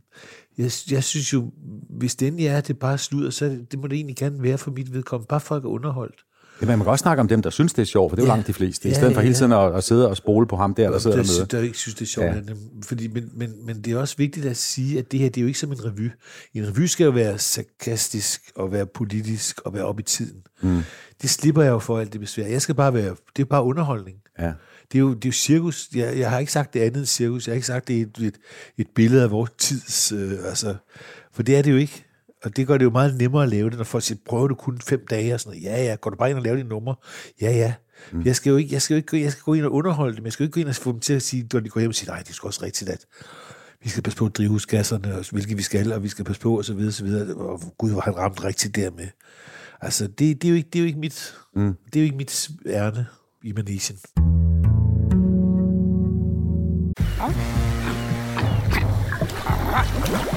jeg, jeg synes jo, hvis endelig er, at det bare sluder, så det, det må det egentlig gerne være for mit vedkommende. Bare folk er underholdt. Ja, man kan også snakke om dem, der synes, det er sjovt, for det er jo Ja. langt de fleste. I Ja, stedet for ja, hele ja. tiden at, at sidde og spole på ham der, der sidder der, dernede. der ikke synes, det er sjovt. Ja. Ja. Fordi, men, men, men det er også vigtigt at sige, at det her det er jo ikke som en revy. En revy skal jo være sarkastisk og være politisk og være op i tiden. Mm. Det slipper jeg jo for alt det besvær. Jeg skal bare være, det er bare underholdning. Ja. Det er jo, det er jo cirkus. Jeg, jeg har ikke sagt det andet end cirkus. Jeg har ikke sagt, det er et, et, et billede af vores tids... Øh, altså, for det er det jo ikke. Og det gør det jo meget nemmere at lave det, når folk siger, prøver du kun fem dage og sådan noget. Ja, ja, går du bare ind og laver dine numre? Ja, ja. Mm. Jeg skal jo ikke, jeg skal jo ikke gå, jeg skal gå ind og underholde dem. Jeg skal jo ikke gå ind og få dem til at sige, når de går hjem og siger, nej, det er sgu også rigtigt, at vi skal passe på drivhusgasserne, og hvilket vi skal, og vi skal passe på, og så videre, og så videre. Og gud, hvor han ramt rigtigt der med. Altså, det, det, er jo ikke, det er jo ikke mit, mm. det er jo ikke mit ærne i manesien. Oyster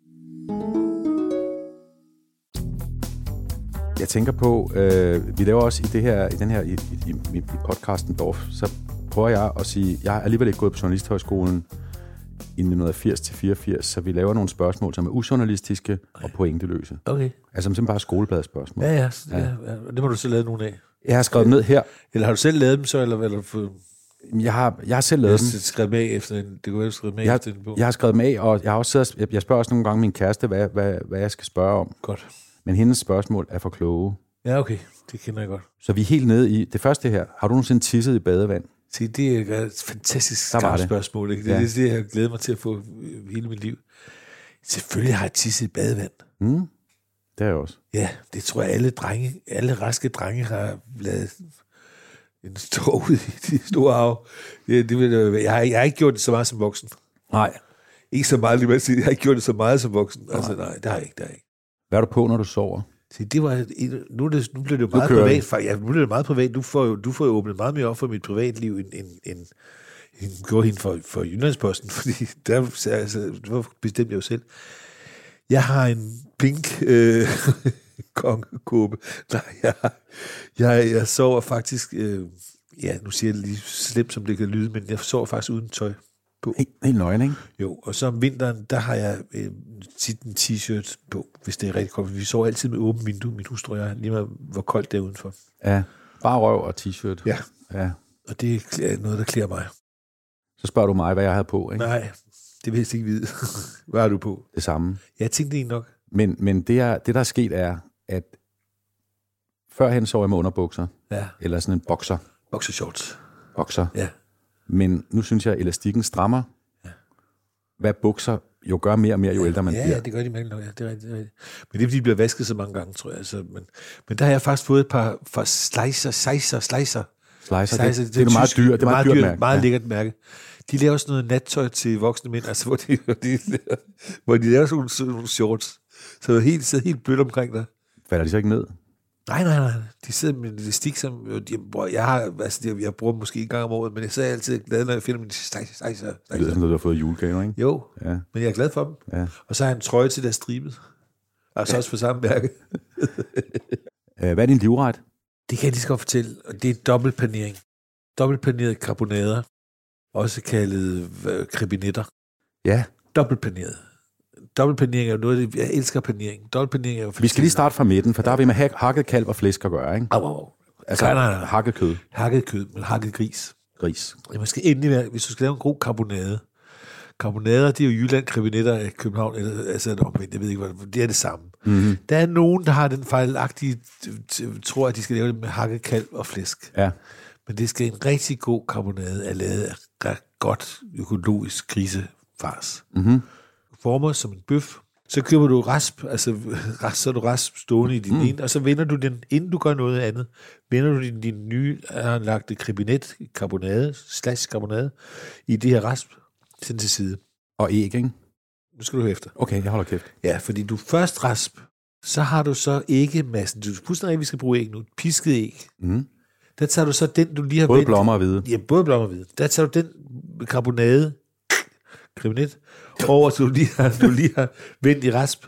Jeg tænker på, øh, vi laver også i, det her, i den her i, i, i, i podcasten Dorf, så prøver jeg at sige, jeg har alligevel ikke gået på Journalisthøjskolen i 1980 til 84, så vi laver nogle spørgsmål, som er ujournalistiske og pointeløse. Okay. Altså som simpelthen bare spørgsmål. Ja, ja, ja. ja, Det må du så lave nogle af. Jeg har skrevet dem ned her. Eller har du selv lavet dem så, eller, eller Jeg har, jeg har selv lavet dem. skrevet med efter en, det kunne være, du skrev med Jeg, efter en bog. jeg har skrevet dem af, og jeg har også jeg, jeg spørger også nogle gange min kæreste, hvad, hvad, hvad jeg skal spørge om. Godt. Men hendes spørgsmål er for kloge. Ja, okay. Det kender jeg godt. Så vi er helt nede i det første her. Har du nogensinde tisset i badevand? Se, det er et fantastisk det. spørgsmål. Ikke? Det, Ja. ja. det er det, jeg har glædet mig til at få hele mit liv. Selvfølgelig har jeg tisset i badevand. Mm, det er jeg også. Ja, det tror jeg, alle drenge, alle raske drenge har lavet en stor ud i de store hav. Det, det vil, jeg, har, jeg har ikke gjort det så meget som voksen. Nej. Ikke så meget, lige sige. Jeg har ikke gjort det så meget som voksen. Altså, nej, det har jeg ikke. Det har jeg ikke. Hvad er du på, når du sover? Se, det var, nu, det, nu bliver det jo meget privat. For, ja, nu bliver det meget privat. Du får jo, du får jo åbnet meget mere op for mit privatliv, end, end, end, end gjorde hende for, for Jyllandsposten, fordi der altså, det var bestemt jeg jo selv. Jeg har en pink øh, kongekåbe. Nej, jeg, jeg, jeg sover faktisk, øh, ja, nu siger jeg lige slemt, som det kan lyde, men jeg sover faktisk uden tøj. På. Helt, helt nøgen, ikke? Jo, og så om vinteren, der har jeg øh, tit en t-shirt på, hvis det er rigtig koldt. Vi sover altid med åbent vindue, min hustru og jeg, lige med, hvor koldt det er udenfor. Ja. Bare røv og t-shirt. Ja. ja. Og det er noget, der klæder mig. Så spørger du mig, hvad jeg havde på, ikke? Nej, det vil jeg ikke vide. Hvad har du på? Det samme. Jeg tænkte egentlig nok. Men, men det, er, det, der er sket, er, at førhen sov jeg med underbukser, Ja, eller sådan en bokser. boxershorts. bokser. Ja. Men nu synes jeg, at elastikken strammer. Hvad bukser jo gør mere og mere, jo ældre man Ja, bliver. ja, det gør de mange nok. Ja, det er rigtigt, det er rigtigt. Men det er, fordi de bliver vasket så mange gange, tror jeg. Altså, men, men der har jeg faktisk fået et par fra Slicer, Slicer, Slicer. Slicer, det, det, det, er meget tyske- dyrt. Det er meget, dyrt, mærke. Meget ja. lækkert mærke. De laver sådan noget nattøj til voksne mænd, altså hvor de, de, hvor de laver sådan nogle, sådan nogle shorts. Så det helt, sidder helt blødt omkring dig. Falder de så ikke ned? Nej, nej, nej. De sidder med en elastik, som jo, de, jeg har, altså, det, jeg bruger måske en gang om året, men jeg er jeg altid glad, når jeg finder min slicer, slicer, Det lyder sådan du har fået i julegave, ikke? Jo, Ja. men jeg er glad for dem. Ja. Og så har jeg en trøje til, der er stribet. Altså også på samme mærke. Øh, Hvad er din livret? Det kan jeg lige så godt fortælle, og det er dobbeltpanering. Dobbeltpaneret karbonader, også kaldet øh, krebinetter. Ja, Dobbeltpaneret. Dobbeltpanering er jo noget, det, jeg elsker panering. Dobbeltpanering er jo vi skal lige starte fra midten, for der har vi med hak- hakket kalv og flæsk at gøre, ikke? Au, au, au. Altså Nej, nej, nej. hakket kød, Hakket kød, men hakket gris. gris. Det måske endelig være, hvis du skal lave en god karbonade. Karbonader, det er jo Jylland, krebinetter af København, eller, altså omvendt, jeg ved ikke, hvad det er det samme. Mm-hmm. Der er nogen, der har den fejlagtige, tror, at de skal lave det med hakket kalv og flæsk. Ja. Men det skal en rigtig god karbonade er lavet af godt økologisk grisefars. Mm-hmm. Former som en bøf. Så køber du rasp, altså rasp, så er du rasp stående i din mm. ene, og så vender du den, inden du gør noget andet, vender du din, din nye anlagte kribinet, karbonade, slash karbonade, i det her rasp, send til side. Og æg, ikke? Nu skal du høre efter. Okay, jeg holder kæft. Ja, fordi du først rasp, så har du så ikke massen. Du at vi skal bruge æg nu. Pisket æg. Mm. Der tager du så den, du lige har Både vendt- blommer og hvide. Ja, både blommer og hvide. Der tager du den karbonade, kriminelt, over, så du lige har, du lige har vendt i rasp.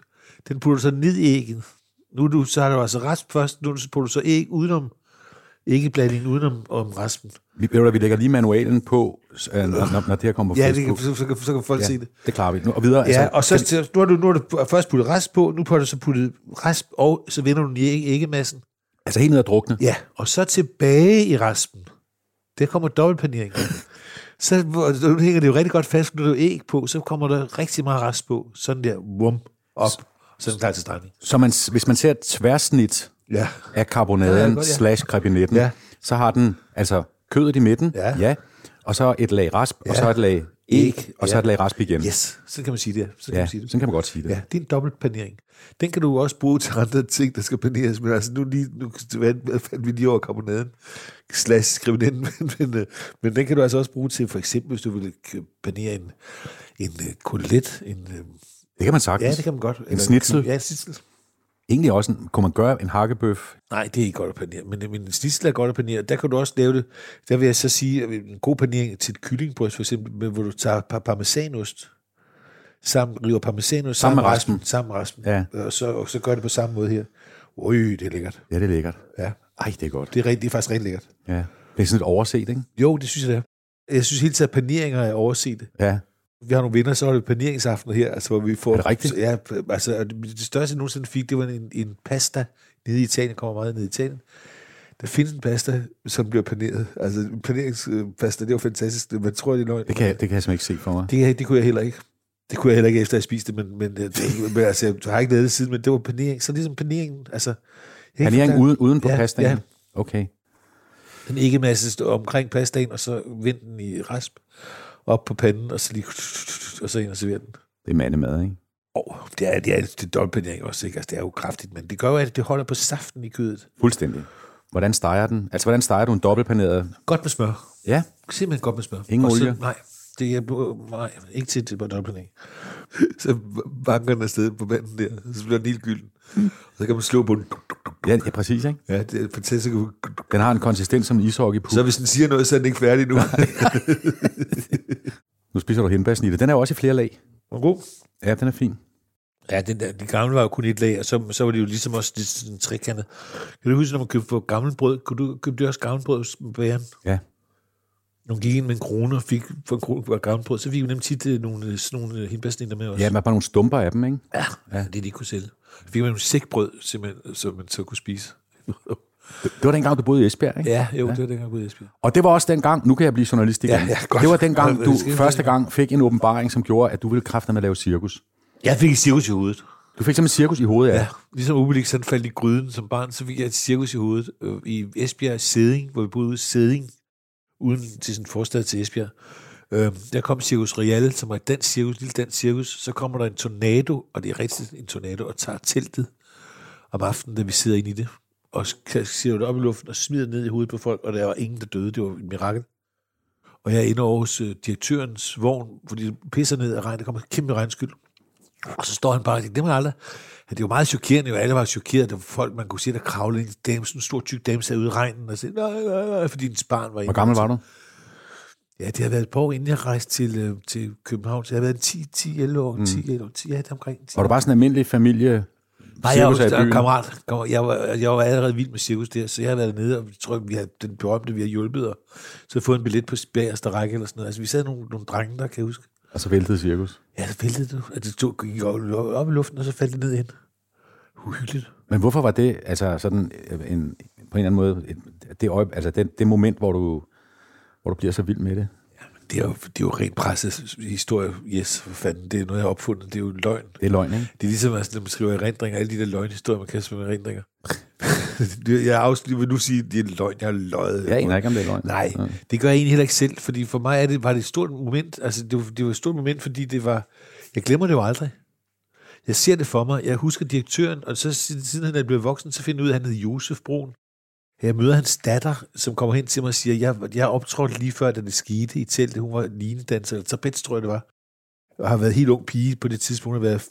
Den putter du så ned i ægget. Nu du, så har du altså rasp først, nu putter du så æg udenom, æggeblandingen udenom om raspen. Vi, ved du vi lægger lige manualen på, øh, når, når- det her kommer på Ja, det Facebook. kan, så, så, kan, så kan folk ja. se det. det klarer vi. Nu, og videre. Ja, og så, til, nu, har du, nu har du først puttet rasp på, nu har du så puttet rasp, og så vender du den i æg- æggemassen. altså helt ned at drukne. Ja, og så tilbage i raspen. Der kommer dobbeltpanering. Så nu hænger det jo rigtig godt fast, når du æg på, så kommer der rigtig meget rasp på. Sådan der, vum, op. Så den klar til stregning. Så man, hvis man ser et tværsnit Ja. af karbonaden ja, godt, ja. slash krebinetten, Ja. så har den altså kødet i midten, Ja. ja og så et lag rasp, ja. og så et lag æg, og så ja. et lag rasp igen. Yes, så kan man sige det. Så kan Ja, man sige det. sådan kan man godt sige det. Ja, det er en dobbeltpanering. Den kan du også bruge til andre ting, der skal paneres. Men altså nu, lige, nu fandt vi lige over karbonaden, slash skrivenden, men, men, øh, men den kan du altså også bruge til, for eksempel, hvis du vil panere en, en uh, kotelet, en, uh, Det kan man sagtens. ja, det kan man godt. En snitsel. Ja, en snitsel. Egentlig også, en, kunne man gøre en hakkebøf? Nej, det er ikke godt at panere, men, men en snitsel er godt at panere. Der kan du også lave det. Der vil jeg så sige, at en god panering til et kyllingbryst, for eksempel, med, hvor du tager par parmesanost, sammen, river parmesanost Sammen med raspen, raspen. sammen med raspen, Ja. og, så, og så gør det på samme måde her. Ui, det er lækkert. Ja, det er lækkert. Ja, Ej, det er godt. det er, rigtig, det er faktisk rigtig lækkert. Ja. Det er sådan lidt overset, ikke? Jo, det synes jeg, det er. Jeg synes hele tiden, at paneringer er overset. Ja. Vi har nogle venner, så har det paneringsaftener her, altså, hvor vi får... Er det rigtigt? Ja, altså, det største, jeg nogensinde fik, det var en, en pasta nede i Italien, kommer meget ned i Italien. Der findes en pasta, som bliver paneret. Altså, paneringspasta, det var fantastisk. Man tror, det er løgn. Det kan, jeg- det kan jeg simpelthen ikke se for mig. Det, det kunne jeg heller ikke. Det kunne jeg heller ikke, efter jeg spiste det, men, men, øh, det, men altså, jeg har ikke lavet det siden, men det var panering. Så ligesom paneringen, altså... jeg ikke Panering uden, uden på Ja, pastaen? ja. Okay. Den ikke masse omkring pastaen, og så vend den i rasp op på panden, og så lige og så ind og servere den. Det er mandemad, ikke? Oh, det er, det er, det er dobbeltpanering også, ikke? Altså, det er jo kraftigt, men det gør jo, at det holder på saften i kødet. Fuldstændig. Hvordan steger den? Altså, hvordan steger du en dobbeltpaneret? Godt med smør. Ja, Simpelthen godt med smør. Ingen Og så, olie? Nej, det er nej, ikke til til på dobbeltpanering. Så banker den afsted på vandet der, så bliver den helt gylden. Og så kan man slå på den. ja, ja præcis, ikke? Ja, det er fantastisk. Den har en konsistens som en ishockey Så hvis den siger noget, så er den ikke færdig nu. Nu spiser du hindbærsnitte. Den er jo også i flere lag. Den god? Ja, den er fin. Ja, den der, de gamle var jo kun et lag, og så, så var det jo ligesom også lidt sådan trekantet. Kan du huske, når man købte for gammelt brød? Kunne du købe det også gammelt brød bageren? Ja. Nogle gik ind med en krone og fik for en krone var gammelt brød, så fik vi nemlig tit øh, nogle, øh, sådan nogle øh, hindbærsnitter med også. Ja, man bare nogle stumper af dem, ikke? ja, ja. det de ikke kunne sælge. Fik man nogle sækbrød, simpelthen, som man så kunne spise. Det var dengang, du boede i Esbjerg, ikke? ja, jo, ja. det var dengang, jeg boede i Esbjerg. Og det var også dengang, nu kan jeg blive journalist igen. Ja, ja, godt. det var dengang, du første gang fik en åbenbaring, som gjorde, at du ville kræfte med at lave cirkus. Jeg fik et cirkus i hovedet. Du fik simpelthen cirkus i hovedet, ja. Ja, ligesom Obelix sådan faldt i gryden som barn, så fik jeg et cirkus i hovedet øh, i Esbjerg Sæding, hvor vi boede ude Sæding, uden til sin en forstad til Esbjerg. Øh, der kom Cirkus Real, som var et dansk cirkus, lille dansk cirkus. Så kommer der en tornado, og det er rigtigt en tornado, og tager teltet om aftenen, da vi sidder inde i det, og siger det op i luften og smider ned i hovedet på folk, og der var ingen, der døde. Det var et mirakel. Og jeg er inde over hos øh, direktørens vogn, fordi det pisser ned af regn. Der kommer kæmpe regnskyld. Og så står han bare og siger, det må jeg aldrig. Det er jo meget chokerende, jo alle var chokeret. Der var folk, man kunne se, der kravlede en dame, sådan en stor tyk dame, sad ude i regnen og sagde, nej, nej, nej, fordi ens barn var. Hvor gammel var du? Ja, det har været et par år, inden jeg rejste til, øh, til København. Så jeg har været 10-11 år, 10 år, 10, ja, det omkring 10 Var du bare sådan en almindelig familie? Nej, jeg var kammerat. Jeg var, jeg var allerede vild med cirkus der, så jeg har været nede, og jeg tror, vi har den berømte, vi har hjulpet, og så fået en billet på bagerste række eller sådan noget. Altså, vi sad nogle, nogle drenge, der kan jeg huske. Og så væltede cirkus. Ja, så væltede det. At det tog, gik op, op i luften, og så faldt det ned igen. Uhyggeligt. Men hvorfor var det, altså sådan øh, en, på en eller anden måde, et, det, øje, altså det, det moment, hvor du, hvor du bliver så vild med det? Det er jo, det er jo rent presset historie. Yes, for fanden. Det er noget, jeg har opfundet. Det er jo løgn. Det er løgn, ikke? Det er ligesom, altså, når man skriver erindringer, alle de der løgnhistorier, man kaster med erindringer. Jeg afslutter, vil nu sige, det er løgn, jeg har løjet. Jeg aner ikke, om det er løgn. Nej, Ja. det gør jeg egentlig heller ikke selv, fordi for mig er det, var det et stort moment, altså det var, det var et stort moment, fordi det var, jeg glemmer det jo aldrig. Jeg ser det for mig, jeg husker direktøren, og så siden han er blevet voksen, så finder jeg ud af, at han hed Josef Brun. Jeg møder hans datter, som kommer hen til mig og siger, jeg, jeg optrådte lige før, da det skete i teltet. Hun var linedanser, eller tapets, tror jeg det var. Og har været helt ung pige på det tidspunkt, har været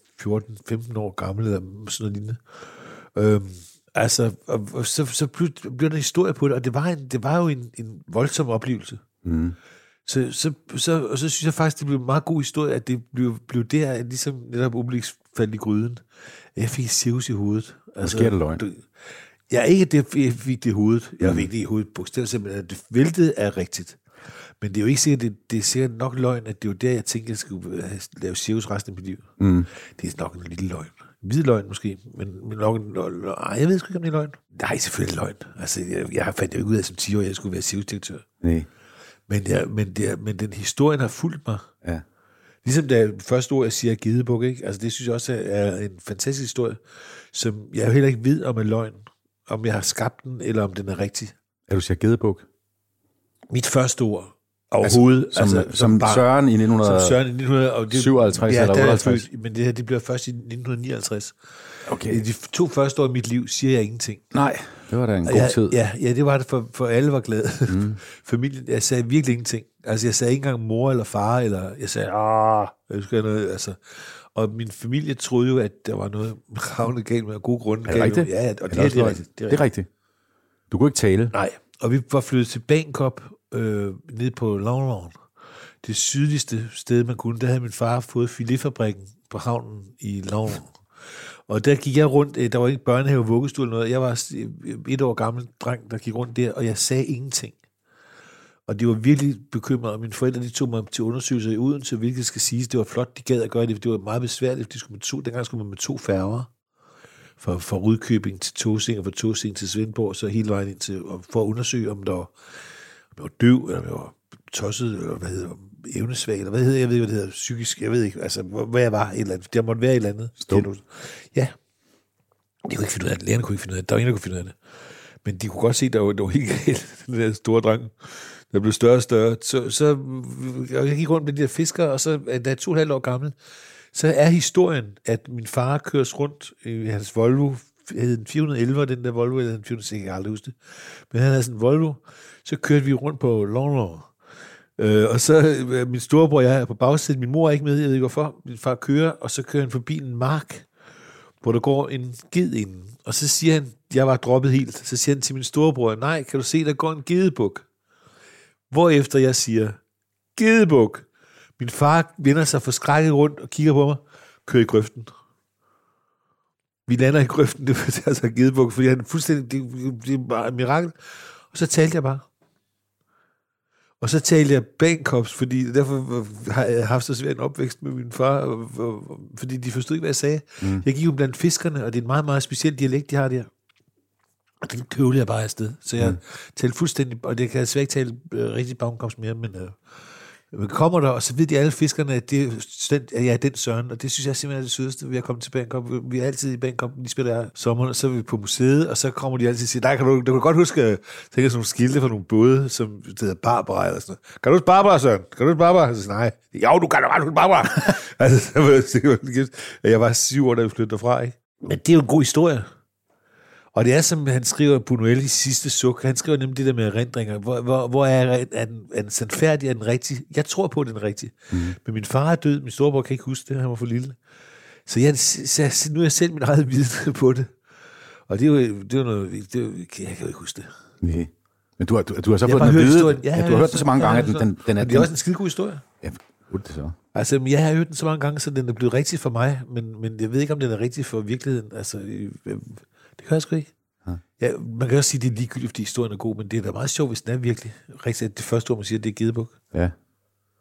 14-15 år gammel, eller sådan noget lignende. Øhm, altså, og, og så, så blev, blev der en historie på det, og det var, en, det var jo en, en voldsom oplevelse. Mm. Så, så, så, og så synes jeg faktisk, det blev en meget god historie, at det blev, blev der, ligesom netop Obelix faldt i gryden. Jeg fik cirkus i hovedet. Altså, Måske er det løgn. Du, ja, ikke det, jeg fik det i hovedet. Jeg fik det i hovedet bogstaveligt simpelthen, at det væltede er rigtigt. Men det er jo ikke sikkert, det, det er sikkert nok løgn, at det er jo der, jeg tænker, jeg skulle have- lave cirkus resten af mit liv. Mm. Det er nok en lille løgn. Hvid løgn måske, men, men nok en, ej, jeg ved sgu ikke, om det er løgn. Nej, selvfølgelig løgn. Altså, jeg, jeg fandt jo ikke ud af som 10 år, at jeg skulle være cirkusdirektør. Nej. Men, jeg, men, er- men den historien har fulgt mig. Ja. Ligesom det første ord, jeg siger, gedebuk, ikke? Altså, det synes jeg også er en fantastisk historie, som jeg jo heller ikke ved, om er løgn. Om jeg har skabt den, eller om den er rigtig. Er du siger gedebuk? Mit første ord overhovedet. Som, altså, som, som barn. Søren i 1900... Som Søren i 1900, og det, 57 ja, eller der er jeg 58. født, men det her det bliver først i 1959. Okay. De to første år i mit liv siger jeg ingenting. Nej, det var da en god ja, tid. Ja, ja, det var det, for, for alle var glade. Mm. Familien, jeg sagde virkelig ingenting. Altså, jeg sagde ikke engang mor eller far, eller jeg sagde, ah, jeg skal noget, altså. Og min familie troede jo, at der var noget ravne galt med, og gode grunde Er det rigtigt? Ja, ja, og det, Er er, også det, er rigtigt. Det er rigtigt. Du kunne ikke tale. Nej, og vi var flyttet til Bangkok, øh, ned på Longlawn. Det sydligste sted, man kunne. Der havde min far fået filetfabrikken på havnen i Longlawn. Og der gik jeg rundt, øh, der var ikke børnehave, vuggestue eller noget. Jeg var øh, øh, et år gammel dreng, der gik rundt der, og jeg sagde ingenting. Og de var virkelig bekymrede, og mine forældre de tog mig til undersøgelser i Odense, hvilket skal siges, det var flot, de gad at gøre det, for det var meget besværligt, de skulle med to, dengang skulle man med to færger, fra, fra Rudkøbing til Tosing, og fra Tosing til Svendborg, så hele vejen ind til, for at undersøge, om der var, om der var døv, eller om der var tosset, eller hvad hedder evnesvag, eller hvad hedder, jeg ved ikke, hvad det hedder, psykisk, jeg ved ikke, altså, hvor jeg var, et eller andet, der måtte være et eller andet. Stum. Ja. De kunne ikke finde ud af det, lærerne kunne ikke finde ud af det, der var ingen, der kunne finde ud af det. Men de kunne godt se, at der var, der var helt galt, den der store dreng, der blev større og større. Så, så jeg gik rundt med de der fiskere, og så, da jeg er to og halvt år gammel, så er historien, at min far køres rundt i hans Volvo, hed den 411, den der Volvo, eller den 406, jeg kan aldrig huske det. Men han havde sådan en Volvo, så kørte vi rundt på Long Øh, og så øh, min storebror og jeg er på bagsiden, min mor er ikke med, jeg ved ikke hvorfor, min far kører, og så kører han forbi en mark, hvor der går en ged inden. Og så siger han, jeg var droppet helt, så siger han til min storebror, nej, kan du se, der går en gedebuk? Hvorefter jeg siger, gedebuk. Min far vender sig forskrækket rundt og kigger på mig, kører i grøften. Vi lander i grøften, det var altså gedebuk, fordi han fuldstændig, det, det er bare et mirakel. Og så talte jeg bare. Og så talte jeg Bangkops, fordi derfor har jeg haft så svært en opvækst med min far, og, fordi de forstod ikke, hvad jeg sagde. Mm. Jeg gik jo blandt fiskerne, og det er en meget, meget speciel dialekt, de har der. Og den køvlede jeg bare afsted. Så jeg mm. talte fuldstændig, og det kan jeg svært ikke tale øh, rigtig Bangkops mere, men... Øh, men kommer der, og så ved de alle fiskerne, at, det, er den, at jeg er den søren, og det synes jeg simpelthen er det sødeste vi har kommet til Bangkok. Vi er altid i Bangkok, lige spiller her sommeren, og så er vi på museet, og så kommer de altid og siger, nej, kan du, du kan godt huske, øh, tænke sådan nogle skilte fra nogle både, som det hedder Barbara eller sådan noget. Kan du huske Barbara, Søren? Kan du huske Barbara? Så siger, nej. Jo, du kan da godt huske Barbara. altså, så var jeg jeg var syv år, da vi flyttede derfra, ikke? Men det er jo en god historie. Og det er som han skriver Buñuel i sidste suk. Han skriver nemlig det der med erindringer. Hvor, hvor, hvor er, er, den, er den sandfærdig? Er den rigtig? Jeg tror på, at den er rigtig. Mm. Men min far er død. Min storebror kan ikke huske det. Han var for lille. Så, jeg, så nu er jeg selv min eget vidne på det. Og det er jo, det er jo noget... Det er jo, jeg kan jo ikke huske det. Nej. Men du har, du, du har så Jeg fået den at vide, historien. ja, du har hørt det så mange gange, at den, den, den er... det er også en skide god historie. Ja, det så? Altså, jeg har hørt den så mange gange, så den er blevet rigtig for mig, men, men jeg ved ikke, om den er rigtig for virkeligheden. Altså, det kan jeg sgu ikke. Ja, man kan også sige, at det er ligegyldigt, fordi historien er god, men det er da meget sjovt, hvis den er virkelig rigtig. Det første ord, man siger, det er gedebuk. Ja.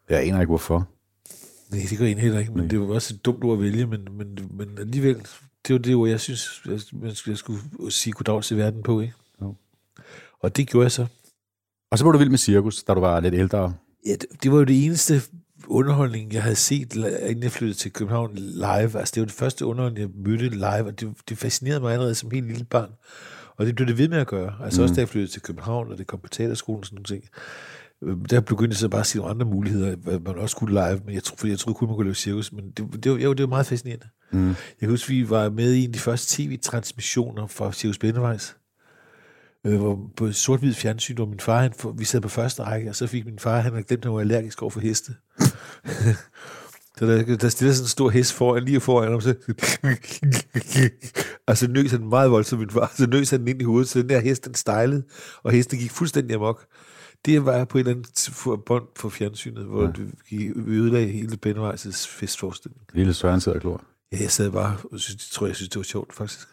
Jeg aner ikke, hvorfor. Nej, det gør en heller ikke, men det er jo også et dumt ord at vælge, men, men, men alligevel, det jo det ord, jeg synes, jeg, man skulle, jeg skulle sige goddag til verden på, ikke? Jo. Og det gjorde jeg så. Og så blev du vild med cirkus, da du var lidt ældre. Ja, det, det var jo det eneste underholdning, jeg havde set, inden jeg flyttede til København live. Altså, det var det første underholdning, jeg mødte live, og det, det fascinerede mig allerede som helt lille barn. Og det blev det ved med at gøre. Altså mm. også da jeg flyttede til København, og det kom på teaterskolen og sådan nogle ting. Øh, Der begyndte jeg så bare at se nogle andre muligheder, hvad man også kunne live, men jeg, tror, fordi jeg troede kun, man kunne lave cirkus, men det, det, var, jo, det var meget fascinerende. Mm. Jeg kan huske, vi var med i en af de første tv-transmissioner fra Cirkus Bendevejs, øh, hvor på sort-hvid fjernsyn, hvor min far, han, vi sad på første række, og så fik min far, han havde glemt, at han var allergisk over for heste. Så der, der stiller sådan en stor hest foran, lige foran ham, så, og så nøs han meget voldsomt min far, så nøs han den ind i hovedet, så den der hest, den stejlede, og hesten gik fuldstændig amok. Det var på en eller anden t- for- bånd for fjernsynet, hvor ja. vi ødelagde hele Bennevejs festforestilling. Lille Søren sidder og. Ja, jeg sad bare og synes, tror, jeg synes, det var sjovt, faktisk.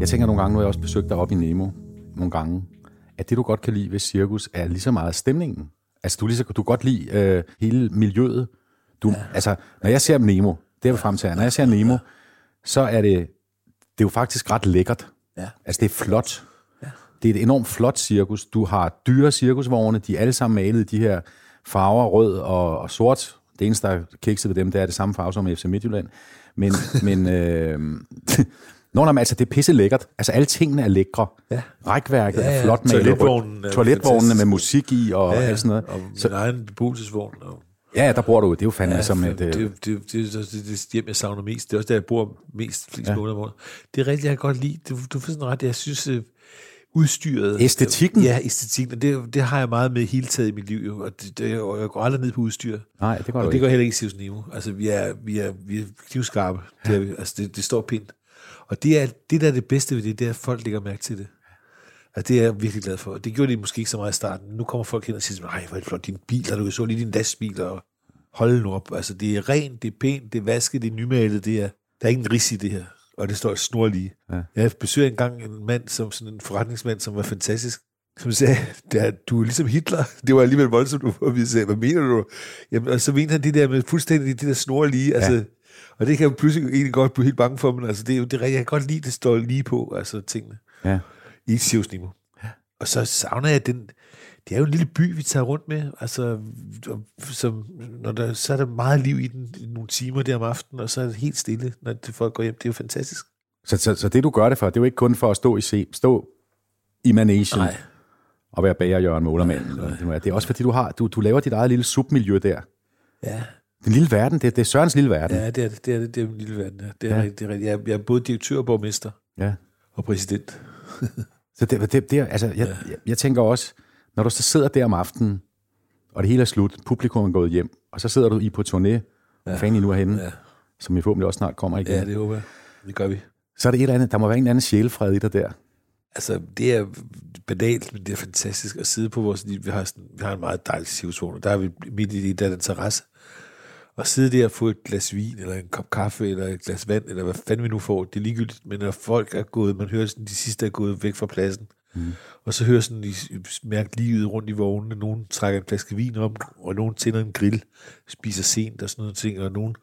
Jeg tænker nogle gange, nu har jeg også besøgt dig op i Nemo nogle gange, at det, du godt kan lide ved cirkus, er lige så meget stemningen. Altså, du, lige så, du kan godt lide øh, hele miljøet. Du, ja. Altså, når jeg ser Nemo, det er vi frem til, når jeg ser Nemo, så er det, det er jo faktisk ret lækkert. Ja. Altså, det er flot. Ja. Det er et enormt flot cirkus. Du har dyre cirkusvogne, de er alle sammen malet i de her farver, rød og, og sort. Det eneste, der er kikset ved dem, det er det samme farve som FC Midtjylland. Men, men øh, Nå, nej, men altså, det er pisse lækkert. Altså, alle tingene er lækre. Ja. Rækværket Ja, ja. er flot malet. Toiletvognen er Toiletvognene med musik i og ja, Ja, alt sådan noget. Og Så, min egen beboelsesvogn. Og, ja, der bor du. Det er jo fandme ja, som et... det, øh, det, det, det, det, hjem, jeg savner mest. Det er også der, jeg bor mest flest ja. måneder om året. Det er rigtigt, jeg kan godt lide. Du, du får sådan ret. Jeg synes, øh, udstyret... Æstetikken? Ja, æstetikken. Det, det har jeg meget med hele taget i mit liv. Jo. Og det, det, og jeg går aldrig ned på udstyr. Nej, det går og det ikke. går heller ikke i Sirius Nemo. Altså, vi er, vi er, vi er knivskarpe. Det, er, altså, det, det står pænt. Og det, er, det, der er det bedste ved det, det er, at folk lægger mærke til det. Altså, det er jeg virkelig glad for. Det gjorde de måske ikke så meget i starten. Nu kommer folk hen og siger, nej, hvor er det flot, din bil, og du så lige din lastbil, og hold nu op. Altså, det er rent, det er pænt, det er vasket, det er nymalet, det er, der er ingen ris i det her. Og det står snorlige. Ja. Jeg besøgte engang en mand, som sådan en forretningsmand, som var fantastisk, som sagde, det er, du er ligesom Hitler. Det var alligevel voldsomt, du var sagde, hvad mener du? Jamen, og så mente han det der med fuldstændig det der snorlige, altså, Ja. Og det kan jeg pludselig egentlig godt blive helt bange for, men altså, det er jo det, jeg kan godt lide, det står lige på, altså tingene Ja. i Sirius Nemo. Og så savner jeg den, det er jo en lille by, vi tager rundt med, altså, som, når der, så er der meget liv i den, i nogle timer der om aftenen, og så er det helt stille, når det, folk går hjem. Det er jo fantastisk. Så, så, så det, du gør det for, det er jo ikke kun for at stå i, se, stå i managen Nej. og være bager Jørgen Målermand. er. Det er også fordi, du, har, du, du laver dit eget lille submiljø der. Ja, Den lille verden, det, det er Sørens lille verden. ja det er det. Det er, det, er min lille verden. Ja. Det er, Ja. ja. det er, jeg, jeg er både direktør og borgmester ja. og præsident. Så det, det, det, er- altså, jeg, jeg, jeg tænker også, når du så sidder der om aftenen, og det hele er slut, publikum er gået hjem, og så sidder du i på turné, ja. hvor fanden I nu er henne, ja. Ja. som I forhåbentlig også snart kommer igen, Ja, det håber jeg. Det gør vi. så er det et eller andet, der må være en eller anden sjælfred i dig der. Altså, det er banalt, men det er fantastisk at sidde på vores... Vi har, sådan, vi har en meget dejlig situation, der er vi midt i det, der er den terrasse. Og sidde der og få et glas vin, eller en kop kaffe, eller et glas vand, eller hvad fanden vi nu får, det er ligegyldigt. Men når folk er gået, man hører sådan, de sidste er gået væk fra pladsen, Mm. Og så hører sådan, de mærke livet rundt i vognene. Nogen trækker en flaske vin op, og nogen tænder en grill, spiser sent og sådan noget ting, og nogen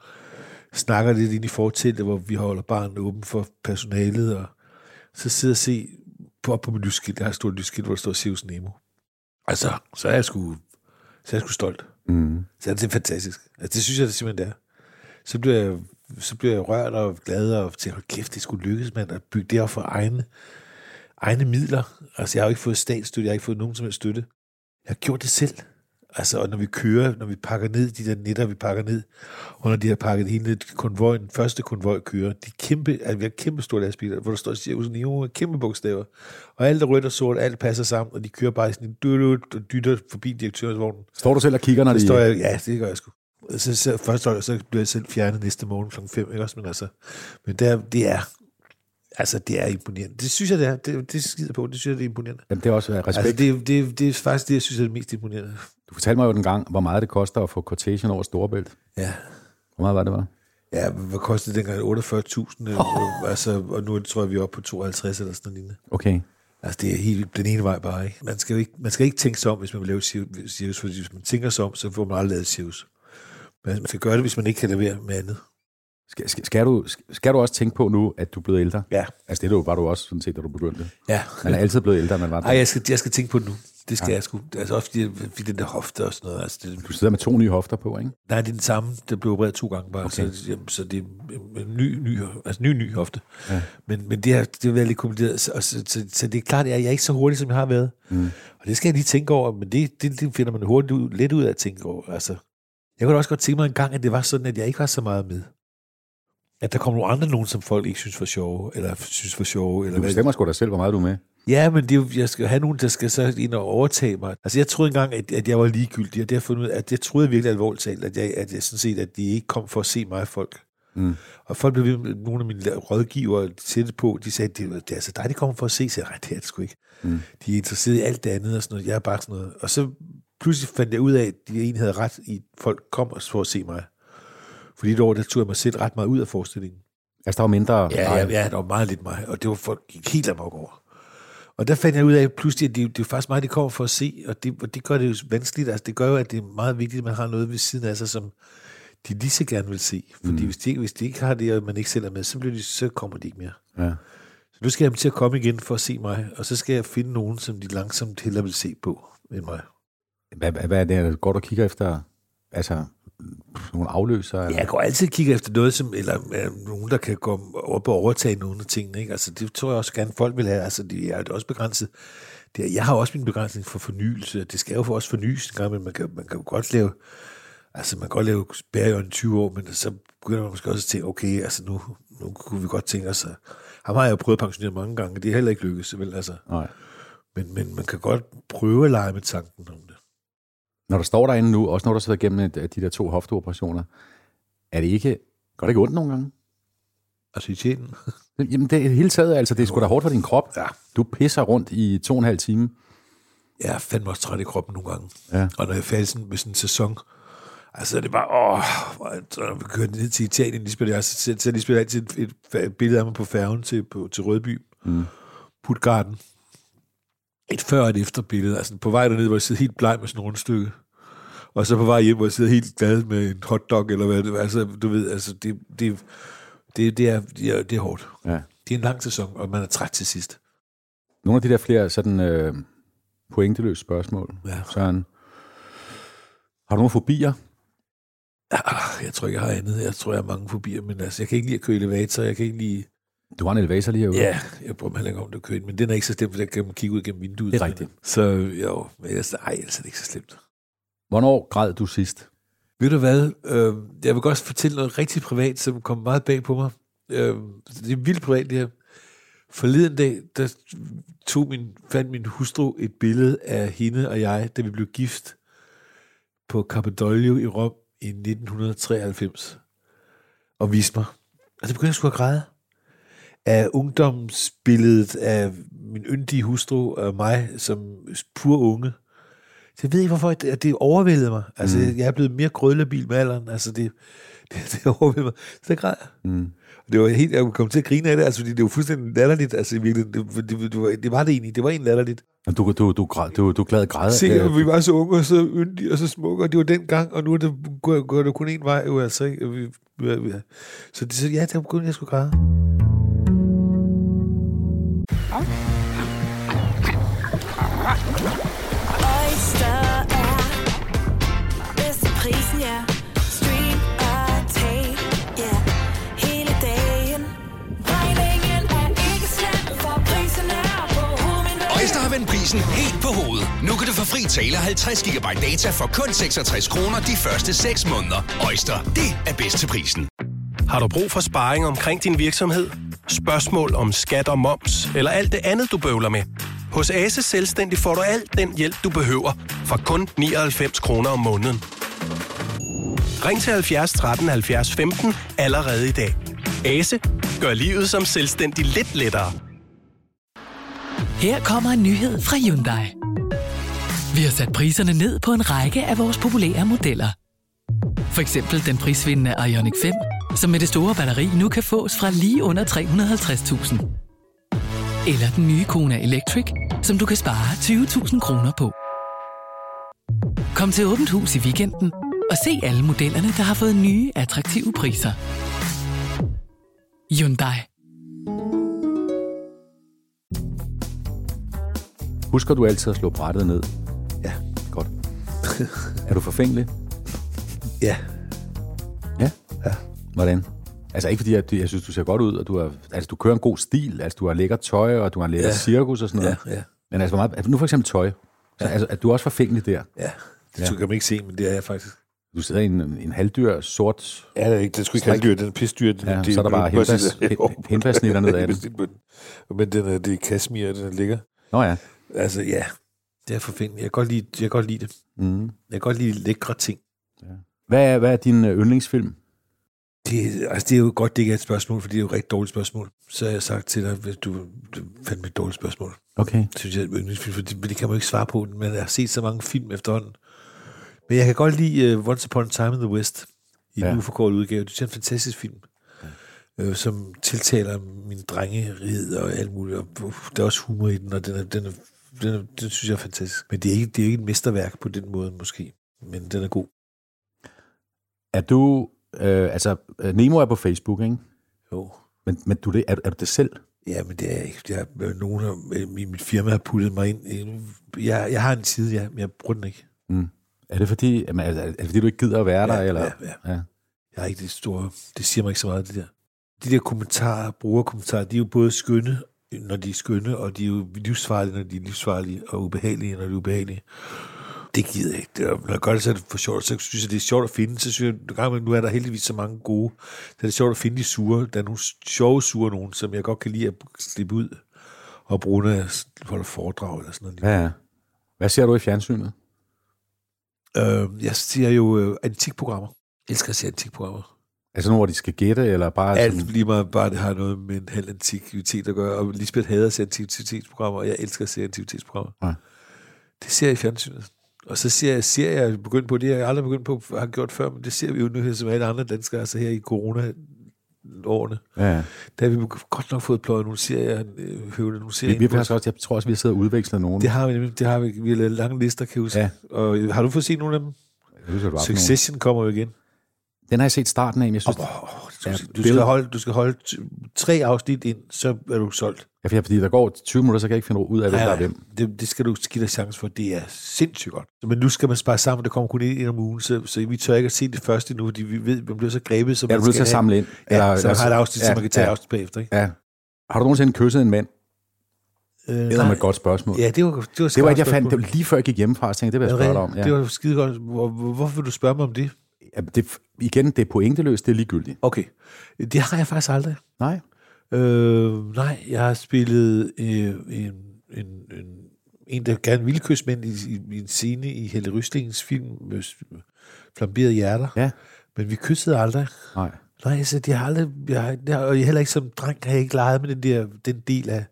snakker lidt ind i forteltet, hvor vi holder barnet åben for personalet, og så sidder og se på, op på min lysskilt, jeg har et stort lysskilt, hvor der står Sirius Nemo. Altså, så er jeg sgu, så er jeg sgu stolt. Mm. Så er det fantastisk. Altså, det synes jeg det simpelthen, det er. Så bliver jeg, så bliver jeg rørt og glad og tænker, hold kæft, det skulle lykkes, mand, at bygge det op for egne, egne midler. Altså, jeg har jo ikke fået statsstøtte, jeg har ikke fået nogen som helst støtte. Jeg har gjort det selv. Altså, og når vi kører, når vi pakker ned, de der netter, vi pakker ned, og når de har pakket hele konvojen, den første konvoj kører, de kæmpe, altså, vi har kæmpe store lastbiler, hvor der står Cirkus Neo kæmpe bogstaver, og alt er rødt og sort, alt passer sammen, og de kører bare sådan en dyt og dytter forbi direktørsvognen. Står du selv og kigger, når Det de... står jeg, ja, det gør jeg sgu. Så, så, først så bliver jeg selv fjernet næste morgen kl. 5, ikke også? Men altså, men det er, det er, altså, det er imponerende. Det synes jeg, det er. Det, det skider på. Det synes jeg, det er imponerende. Jamen, det er også respekt. Altså, det, det, det er faktisk det, jeg synes er det mest imponerende. Du fortalte mig jo den gang, hvor meget det koster at få quotation over Storebælt. Ja. Hvor meget var det, var? Ja, hvad kostede det dengang? 48.000, oh. altså, og nu tror jeg, vi er oppe på 52 eller sådan noget. Okay. Altså, det er helt den ene vej bare, ikke? Man skal jo ikke, man skal ikke tænke sig om, hvis man vil lave cir- cirkus, fordi hvis man tænker sig om, så får man aldrig lavet cirkus. Men man skal gøre det, hvis man ikke kan levere med andet. Skal, skal, skal, du, skal du også tænke på nu, at du er blevet ældre? Ja. Altså, det du, var du også sådan set, da du begyndte. Ja. Man er altid blevet ældre, man var. Ej, jeg skal, jeg skal tænke på det nu. Det skal ja. jeg sgu. Altså også fordi, fordi den der hofte og sådan noget. Altså, det, Du sidder med to nye hofter på, ikke? nej, det er den samme. Der blev opereret to gange bare. Okay. Så, jamen, så det er en- ny, ny, altså ny, ny hofte. Ja. Men, men det har det har været lidt kompliceret. Så, så, så, så, det er klart, at jeg er ikke så hurtig, som jeg har været. Mm. Og det skal jeg lige tænke over. Men det, det, det finder man hurtigt ud, let ud af at tænke over. Altså, jeg kunne også godt tænke mig en gang, at det var sådan, at jeg ikke var så meget med. At der kom nogle andre nogen, som folk ikke synes var sjove, eller synes var sjove. Eller Du hvad- bestemmer sgu da selv, hvor meget du er med. Ja, men det, jeg skal have nogen, der skal så ind og overtage mig. Altså, jeg troede engang, at, at jeg var ligegyldig, og det har fundet ud at jeg troede virkelig alvorligt talt, at jeg, at jeg sådan set, at de ikke kom for at se mig, folk. Mm. Og folk blev ved nogle af mine rådgivere tætte på, de sagde, det, det er altså dig, de kommer for at se. Så jeg, nej, det er det sgu ikke. Mm. De er interesseret i alt det andet og sådan noget. Jeg er bare sådan noget. Og så pludselig fandt jeg ud af, at de egentlig havde ret i, at folk kom for at se mig. Fordi et år, der tog jeg mig selv ret meget ud af forestillingen. Altså, der var mindre... Ja, ja, ja, der var meget lidt mig, og det var folk gik helt amok over. Og der fandt jeg ud af pludselig, at det, det er faktisk mig, de kommer for at se, og det, og det gør det jo vanskeligt. Altså, det gør jo, at det er meget vigtigt, at man har noget ved siden af sig, som de lige så gerne vil se. Fordi mm. hvis, de, hvis de ikke har det, og man ikke selv er med, så, bliver de, så kommer de ikke mere. Ja. Så nu skal jeg til at komme igen for at se mig, og så skal jeg finde nogen, som de langsomt hellere vil se på end mig. Hvad, hvad, hvad er det? Går du og kigger efter altså, nogle afløser? Eller? Jeg går altid og kigger efter noget, som, eller øh, nogen, der kan gå op og overtage nogle af tingene. Ikke? Altså, det tror jeg også gerne, folk vil have. Altså, det er også begrænset. Det er, jeg har også min begrænsning for fornyelse. Det skal jo for også fornyes en gang, men man kan, man kan jo godt lave, altså man kan godt lave Bærjørn i 20 år, men så begynder man måske også at tænke, okay, altså nu, nu kunne vi godt tænke os, at, ham har jeg jo prøvet at pensionere mange gange, det er heller ikke lykkedes, vel, altså. Nej. Men, men man kan godt prøve at lege med tanken om det. Når du står derinde nu, også når du sidder igennem de der to hofteoperationer, er det ikke... Går det ikke ondt nogle gange? Altså i tjenen. Jamen, det er hele taget, altså, det er sgu da hårdt for din krop. Ja. Du pisser rundt i to og en halv time. Jeg er fandme også træt i kroppen nogle gange. Ja. Og når jeg er færdig sådan, med sådan en sæson, altså er det bare, åh, så når vi kører ned til Italien, Lisbeth, jeg så så Lisbeth altid et, et, billede af mig på færgen til, på, til Rødby, mm. Putgarden. Et før og et efter billede, altså på vej derned, hvor jeg sidder helt bleg med sådan en rundstykke. Og så på vej hjem, hvor jeg sidder helt glad med en hotdog, eller hvad det er. Altså, du ved, altså, det, det, det, det, er, det, er, det er hårdt. Ja. Det er en lang sæson, og man er træt til sidst. Nogle af de der flere sådan øh, pointeløse spørgsmål, Ja. Søren. Har du nogle fobier? Ah, Jeg tror ikke, jeg har andet. Jeg tror, jeg har mange fobier, men altså, jeg kan ikke lide at køre elevator. Jeg kan ikke lide... Du har en elevator lige herude. Ja, jeg prøver heller ikke om det at køre ind, men den er ikke så slemt, for der kan man kigge ud gennem vinduet. Det er rigtigt. Så jo, men ellers, ej, er det ikke så slemt. Hvornår græd du sidst? Ved du hvad? Øh, jeg vil godt fortælle noget rigtig privat, som kom meget bag på mig. Øh, det er vildt privat, det her. Forleden dag, der tog min, fandt min hustru et billede af hende og jeg, da vi blev gift på Capitoglio i Rom i 1993. Og viste mig. Og så begyndte jeg sgu at græde. Af ungdomsbilledet af min yndige hustru og mig som pur unge. Så jeg ved ikke, hvorfor at det overvældede mig. Altså, mm. jeg er blevet mere grødlabil med alderen. Altså, det, Det, det overvældede mig. Så der græd jeg. Mm. Og det var helt, jeg kom til at grine af det, altså, fordi det var fuldstændig latterligt. Altså, i virkeligheden, det, det, det, var, det var det egentlig. Det var egentlig latterligt. Men Du, du, du, græd- du, du glad græd. Se, at vi var så unge og så yndige og så smukke, og det var den gang, og nu er det, går, går det kun en vej, jo altså, ikke? Vi, vi, vi, så, det, så ja, det var kun, jeg skulle græde. Oyster er bedst til prisen, ja. Stream og tag, ja. Hele dagen. Regningen er ikke slem, for prisen er på hovedet. Øjster har vendt prisen helt på hovedet. Nu kan du få fri tale 50 GB data for kun 66 kroner de første 6 måneder. Øjster, det er bedst til prisen. Har du brug for sparring omkring din virksomhed? Spørgsmål om skat og moms, eller alt det andet, du bøvler med? Hos Ase Selvstændig får du alt den hjælp, du behøver, for kun 99 kroner om måneden. Ring til 70 13 70 15 allerede i dag. Ase gør livet som selvstændig lidt lettere. Her kommer en nyhed fra Hyundai. Vi har sat priserne ned på en række af vores populære modeller. For eksempel den prisvindende Ioniq 5, som med det store batteri nu kan fås fra lige under 350.000. Eller den nye Kona Electric, som du kan spare 20.000 kroner på. Kom til Åbent Hus i weekenden og se alle modellerne, der har fået nye, attraktive priser. Hyundai. Husker du altid at slå brættet ned? Ja. Godt. er du forfængelig? Ja. Ja. ja. Hvordan? Altså ikke fordi, at jeg synes, du ser godt ud, og du, er, altså, du kører en god stil, altså du har lækker tøj, og du har lækker ja. Ja. cirkus og sådan noget. Ja, ja. Men altså, hvor meget, altså, nu for eksempel tøj. Så, altså, at du er også forfængelig der. Ja, det ja. kan man ikke se, men det er jeg faktisk. Du sidder i en, en halvdyr, sort... Ja, det er ikke, det skulle ikke halvdyr, den er pisdyr. Den, Ja, det, så er der bare det- henpas- præcis. hen- henpasnitter ned ad den. Men den er, det er kasmir, den ligger. Nå ja. Altså, ja, det er forfængeligt. Jeg kan godt lide, jeg kan godt lide det. Mm. Jeg kan godt lide lækre ting. Hvad, er, hvad er din øh, yndlingsfilm? Det, altså, det er jo godt, det ikke er et spørgsmål, for det er jo et rigtig dårligt spørgsmål. Så har jeg sagt til dig, at du, du fandt mig et dårligt spørgsmål. Okay. synes jeg for det, det kan man jo ikke svare på, men jeg har set så mange film efterhånden. Men jeg kan godt lide uh, Once Upon a Time in the West, i Ja. en uforkortet udgave. Det er en fantastisk film, ja. øh, som tiltaler min drengerighed og alt muligt. Og, uh, der er også humor i den, og den, er, den, er, den, er, den synes jeg er fantastisk. Men det er, ikke, det er ikke et mesterværk på den måde, måske. Men den er god. Er du... Øh, altså, øh, Nemo er på Facebook, ikke? Jo. Men, men du, er, det- er, er du det selv? Ja, men det er ikke. Jeg, nogen har, i mit firma har puttet mig ind. Jeg, jeg har en side, ja, men jeg bruger den ikke. Mm. Er det fordi, jamen, er, er det fordi, du ikke gider at være der? Ja, eller? ja, ja. ja. Jeg har ikke det store... Det siger mig ikke så meget, det der. De der kommentarer, brugerkommentarer, de er jo både skønne, når de er skønne, og de er jo livsfarlige, når de er livsfarlige, og ubehagelige, når de er ubehagelige. Det gider jeg ikke. Det er, når jeg gør det, så er det for sjovt. Så synes jeg, det er sjovt at finde. Så synes jeg, nu er der heldigvis så mange gode. Så er det sjovt at finde de sure. Der er nogle sjove sure nogen, som jeg godt kan lide at slippe ud og bruge, når jeg holder foredrag eller sådan noget. Ja, ja. Hvad ser du i fjernsynet? Øh, jeg ser jo øh, antikprogrammer. Jeg elsker at se antikprogrammer. Altså nogle, hvor de skal gætte, eller bare Alt sådan... lige meget bare, det har noget med en halv antikvitet at gøre. Og Lisbeth hader at se antikvitetsprogrammer, og jeg elsker at se antikvitetsprogrammer. Ja. Det ser jeg i fjernsynet. Og så ser jeg, ser jeg begyndt på det, jeg aldrig begyndt på, har gjort før, men det ser vi jo nu her som alle andre danskere, altså her i corona-årene. Ja, ja. Der har vi godt nok fået pløjet nogle serier, øh, høvlet nogle Vi, serier. vi på har faktisk også, jeg tror også, vi har siddet og udvekslet nogen. det har vi nemlig, det har vi, vi har lavet lange lister, kan jeg huske. Ja. Og øh, har du fået set nogle af dem? Jeg husker, du nogle. Succession kommer jo igen. Den har jeg set starten af, men jeg synes... Oh, du, Ja, skal, du, skal holde, du skal holde tre afsnit ind, så er du solgt. Ja, for- fordi der går 20 minutter, så kan jeg ikke finde ud af, hvem der er hvem. Det, det skal du give dig chance for. Det er sindssygt godt. Men nu skal man spare sammen. Der kommer kun en ind om ugen, så, så vi tør ikke at se det første nu, fordi vi ved, man bliver så grebet, som Ja, man bliver til at samle ind. Ja, Eller- så man har et afsnit, ja, så man kan tage ja. ja. afsnit bagefter. Ikke? Ja. Har du nogensinde kysset en mand? Øh, Det er et godt spørgsmål. Ja, det var, det var, det var ikke, jeg fandt, det var lige før jeg gik hjemmefra, så tænkte det vil jeg spørge det dig om. Ja. Det var skide godt. Hvor, hvor- hvorfor vil du spørge mig om det? Det, igen, det er pointeløst, det er ligegyldigt. Okay. Det har jeg faktisk aldrig. Nej. Øh, nej, jeg har spillet øh, en, en, en, en, der gerne ville kysse mænd i, i, i en scene i Helle Ryslingens film med Flamberede Hjerter. Ja. Men vi kyssede aldrig. Nej. Nej, altså, jeg har aldrig, jeg har, jeg og heller ikke som dreng har jeg ikke leget med den der, den del af,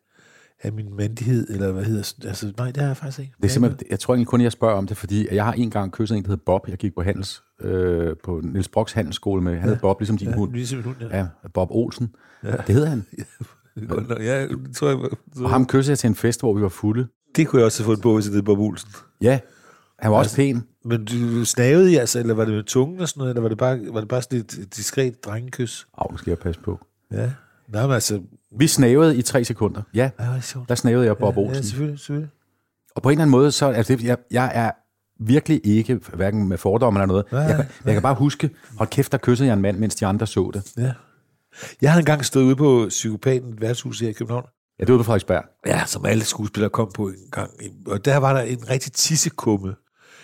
af min mandighed, eller hvad hedder altså, nej, det har jeg faktisk ikke. Det er simpelthen, jeg tror egentlig kun, jeg spørger om det, fordi jeg har en gang kysset en, der hedder Bob. Jeg gik på handels, øh, på Niels Brocks handelsskole med, han hed Bob, ligesom din ja, hund. Ligesom hund, ja. Ja, Bob Olsen. Ja. Det hedder han. Er godt. Ja, det tror jeg, Og ham kyssede jeg til en fest, hvor vi var fulde. det kunne jeg også have fundet på, hvis det hed Bob Olsen. Ja, han var også pæn. Men du snavede I altså, eller var det med tungen og sådan noget, eller var det bare, var det bare sådan et diskret drengekys? Au, nu skal jeg passe på. Ja. Nej, men altså, Vi snavede i tre sekunder. Ja, ja, er der snavede jeg Bob Ja, Olsen. selvfølgelig, selvfølgelig. Og på en eller anden måde, så altså, det, jeg, jeg er virkelig ikke, hverken med fordomme eller noget. Nej, jeg, kan, jeg kan bare huske, hold kæft, der kyssede jeg en mand, mens de andre så det. Ja. Jeg havde engang stået ude på Psykopaten, værtshus her i København. Ja, det var på Frederiksberg. Ja, som alle skuespillere kom på en gang. Og der var der en rigtig tissekumme,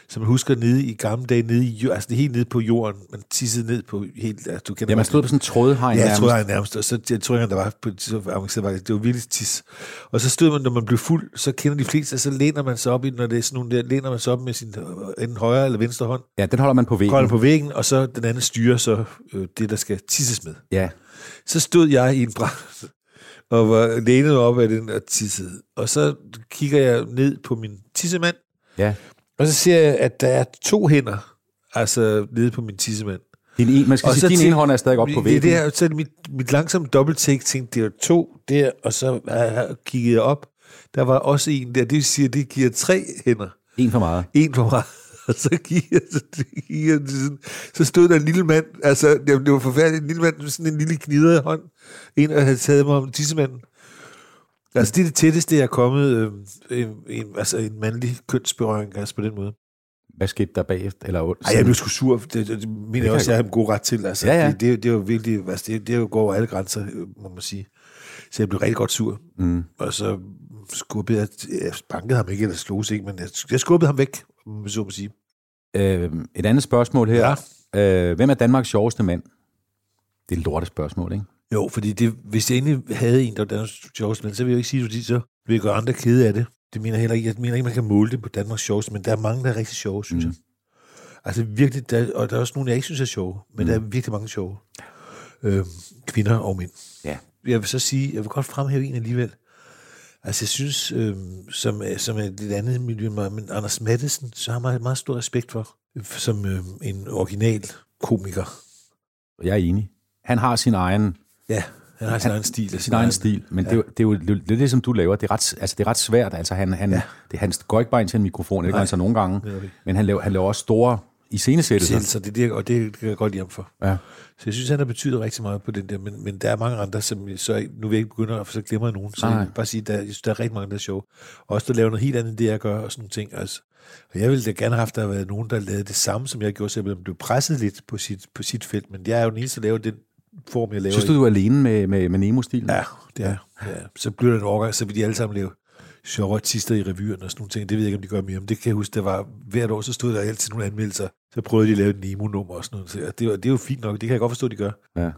som man husker nede i gamle dage, nede i, altså det helt nede på jorden. Man tissede ned på helt... Altså, du kender Ja, man stod på sådan en trådhegn Ja, jeg nærmest. tror, jeg nærmest. Og så jeg tror jeg, der var på så avanceret, var det, det var virkelig tis. Og så stod man, når man blev fuld, så kender de fleste, så læner man sig op i, når det er sådan nogle der, læner man sig op med sin øh, enten højre eller venstre hånd, Ja, den holder man på væggen. kolder på væggen, og så den anden styrer så øh, det, der skal tisses med. Ja, Så stod jeg i en brand og var lænet op af den og tissede. Og så kigger jeg ned på min tissemand, ja. Og så ser jeg, at der er to hænder, altså nede på min tissemand. Din, en, man skal Og sige, din ene hånd er stadig op på Det er væggen. det her, så er det mit, mit langsomme dobbelttake tænkte, det var to der, og så uh, kiggede jeg op. Der var også en der, det vil sige, at det giver tre hænder. En for meget. En for mig. Og så gik jeg, så, gik jeg sådan, så stod der en lille mand, altså det, det var forfærdeligt, en lille mand med sådan en lille knidret hånd. En, der havde taget mig om tissemanden. Altså det er det tætteste, jeg er kommet, øh, en, en, altså en mandlig kønsberøring, altså på den måde. Hvad skete der bagefter? Eller, Ej, jeg blev sgu sur. Det, det, det mener jeg også, jeg har en god ret til. Altså, Ja, ja. Det, det, det er jo virkelig, altså, det, det går over alle grænser, må man sige. Så jeg blev rigtig godt sur. Mm. Og så skubbede jeg, jeg bankede ham ikke, eller slog ikke, men jeg, jeg skubbede ham væk, man så må sige. Øh, et andet spørgsmål her. Ja. Øh, hvem er Danmarks sjoveste mand? Det er et lortet spørgsmål, ikke? Jo, fordi det, hvis jeg egentlig havde en, der var Danmarks sjoveste, men så vil jeg jo ikke sige, fordi så vil jeg gøre andre kede af det. Det mener jeg heller ikke. Jeg mener ikke, man kan måle det på Danmarks sjoveste, men der er mange, der er rigtig sjove, synes mm. jeg. Altså virkelig, der, og der er også nogle, jeg ikke synes er sjove, men mm. der er virkelig mange sjove. Øhm, kvinder og mænd. Ja. Jeg vil så sige, jeg vil godt fremhæve en alligevel. Altså jeg synes, øhm, som, som er et lidt andet miljø, men Anders Mattesen, så har jeg meget stor respekt for, som øhm, en original komiker. Og Jeg er enig. Han har sin egen, Ja, han har sin egen stil. sin egen stil, men ja. det, det, er jo det, er jo det, som du laver. Det er ret, altså, det er ret svært. Altså, han, han, ja. det, han går ikke bare ind til en mikrofon, det gør han så nogle gange, det det. men han laver, han laver også store iscenesættelser. Så det, det, og det, det kan jeg godt ham for. Ja. Så jeg synes, han har betydet rigtig meget på den der, men, men der er mange andre, som så nu vil jeg ikke begynde for så glemmer jeg nogen. Så Nej. jeg vil bare sige, der, jeg synes, der er rigtig mange, der er sjove. Også der laver noget helt andet, end det jeg gør, og sådan nogle ting. Altså, og jeg ville da gerne have haft, at der havde været nogen, der lavede det samme, som jeg gjorde, så jeg blev presset lidt på sit, på sit felt. Men jeg er jo den eneste, der laver den form, jeg laver Synes du, du er alene med, med, med Nemo-stilen? Ja, det er. Ja. Så bliver der en overgang, så vil de alle sammen lave sjove artister i revyerne og sådan nogle ting. Det ved jeg ikke, om de gør mere. Men det kan jeg huske, der var hvert år, så stod der altid nogle anmeldelser. Så prøvede de at lave et Nemo-nummer og sådan noget. Så det, var, det er jo fint nok. Det kan jeg godt forstå, de gør. Ja.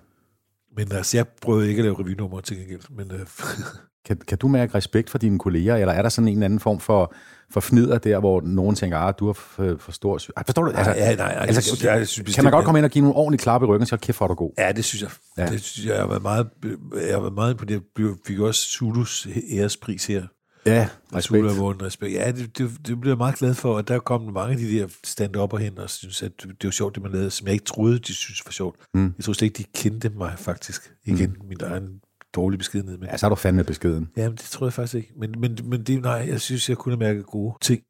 Men altså, jeg prøvede ikke at lave revynummer til gengæld. Men øh, Kan, kan du mærke respekt for dine kolleger, eller er der sådan en eller anden form for, for fnider der, hvor nogen tænker, at du har for, for stor... sy- Ej, Forstår du? Altså, ja, nej, nej, altså, jeg, jeg, synes kan man godt komme ind og give nogle ordentlige klap i ryggen, så kæft, hvor er du god. Ja, det synes jeg. Ja. Det synes jeg, jeg har været meget, jeg har været meget på det. Jeg blev- fik også Zulus ærespris her. Ja, respekt. har vundet respekt. Ja, det, det, det bliver jeg meget glad for, og der kom mange af de der stand op hen og synes, at det, var sjovt, det man lavede, som jeg ikke troede, de synes var sjovt. Mm. Jeg tror slet ikke, de kendte mig faktisk. Igen, mm. min egen dårlige beskedenhed. Men, Ja, så er du fandme beskeden. ja, men det tror jeg faktisk ikke. Men, men, men det, nej, jeg synes, jeg kunne mærke gode ting.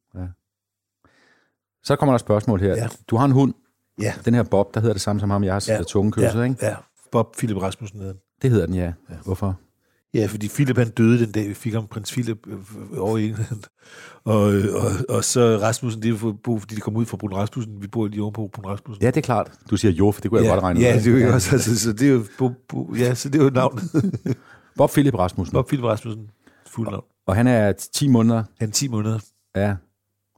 Så kommer der et spørgsmål her. Ja. Du har en hund. Ja. Den her Bob, der hedder det samme som ham, jeg har ja. tungekysset, ja, ikke? Ja, Bob Philip Rasmussen hedder han. Det hedder den, ja. ja. Hvorfor? Ja, fordi Philip han døde den dag, vi fik ham prins Philip øh, over i England. Og, øh, og, og så Rasmussen, det er for, fordi de kom ud fra Brun Rasmussen. Vi bor lige oven på Brun Rasmussen. Ja, det er klart. Du siger jo, for det kunne jeg ja, godt regne ud. Ja, det er jo også, altså, så det er jo, bo, bo, ja, så det er jo navnet. Bob Philip Rasmussen. Bob Philip Rasmussen, fuld navn. Og han er 10 måneder. Han er 10 måneder. Ja.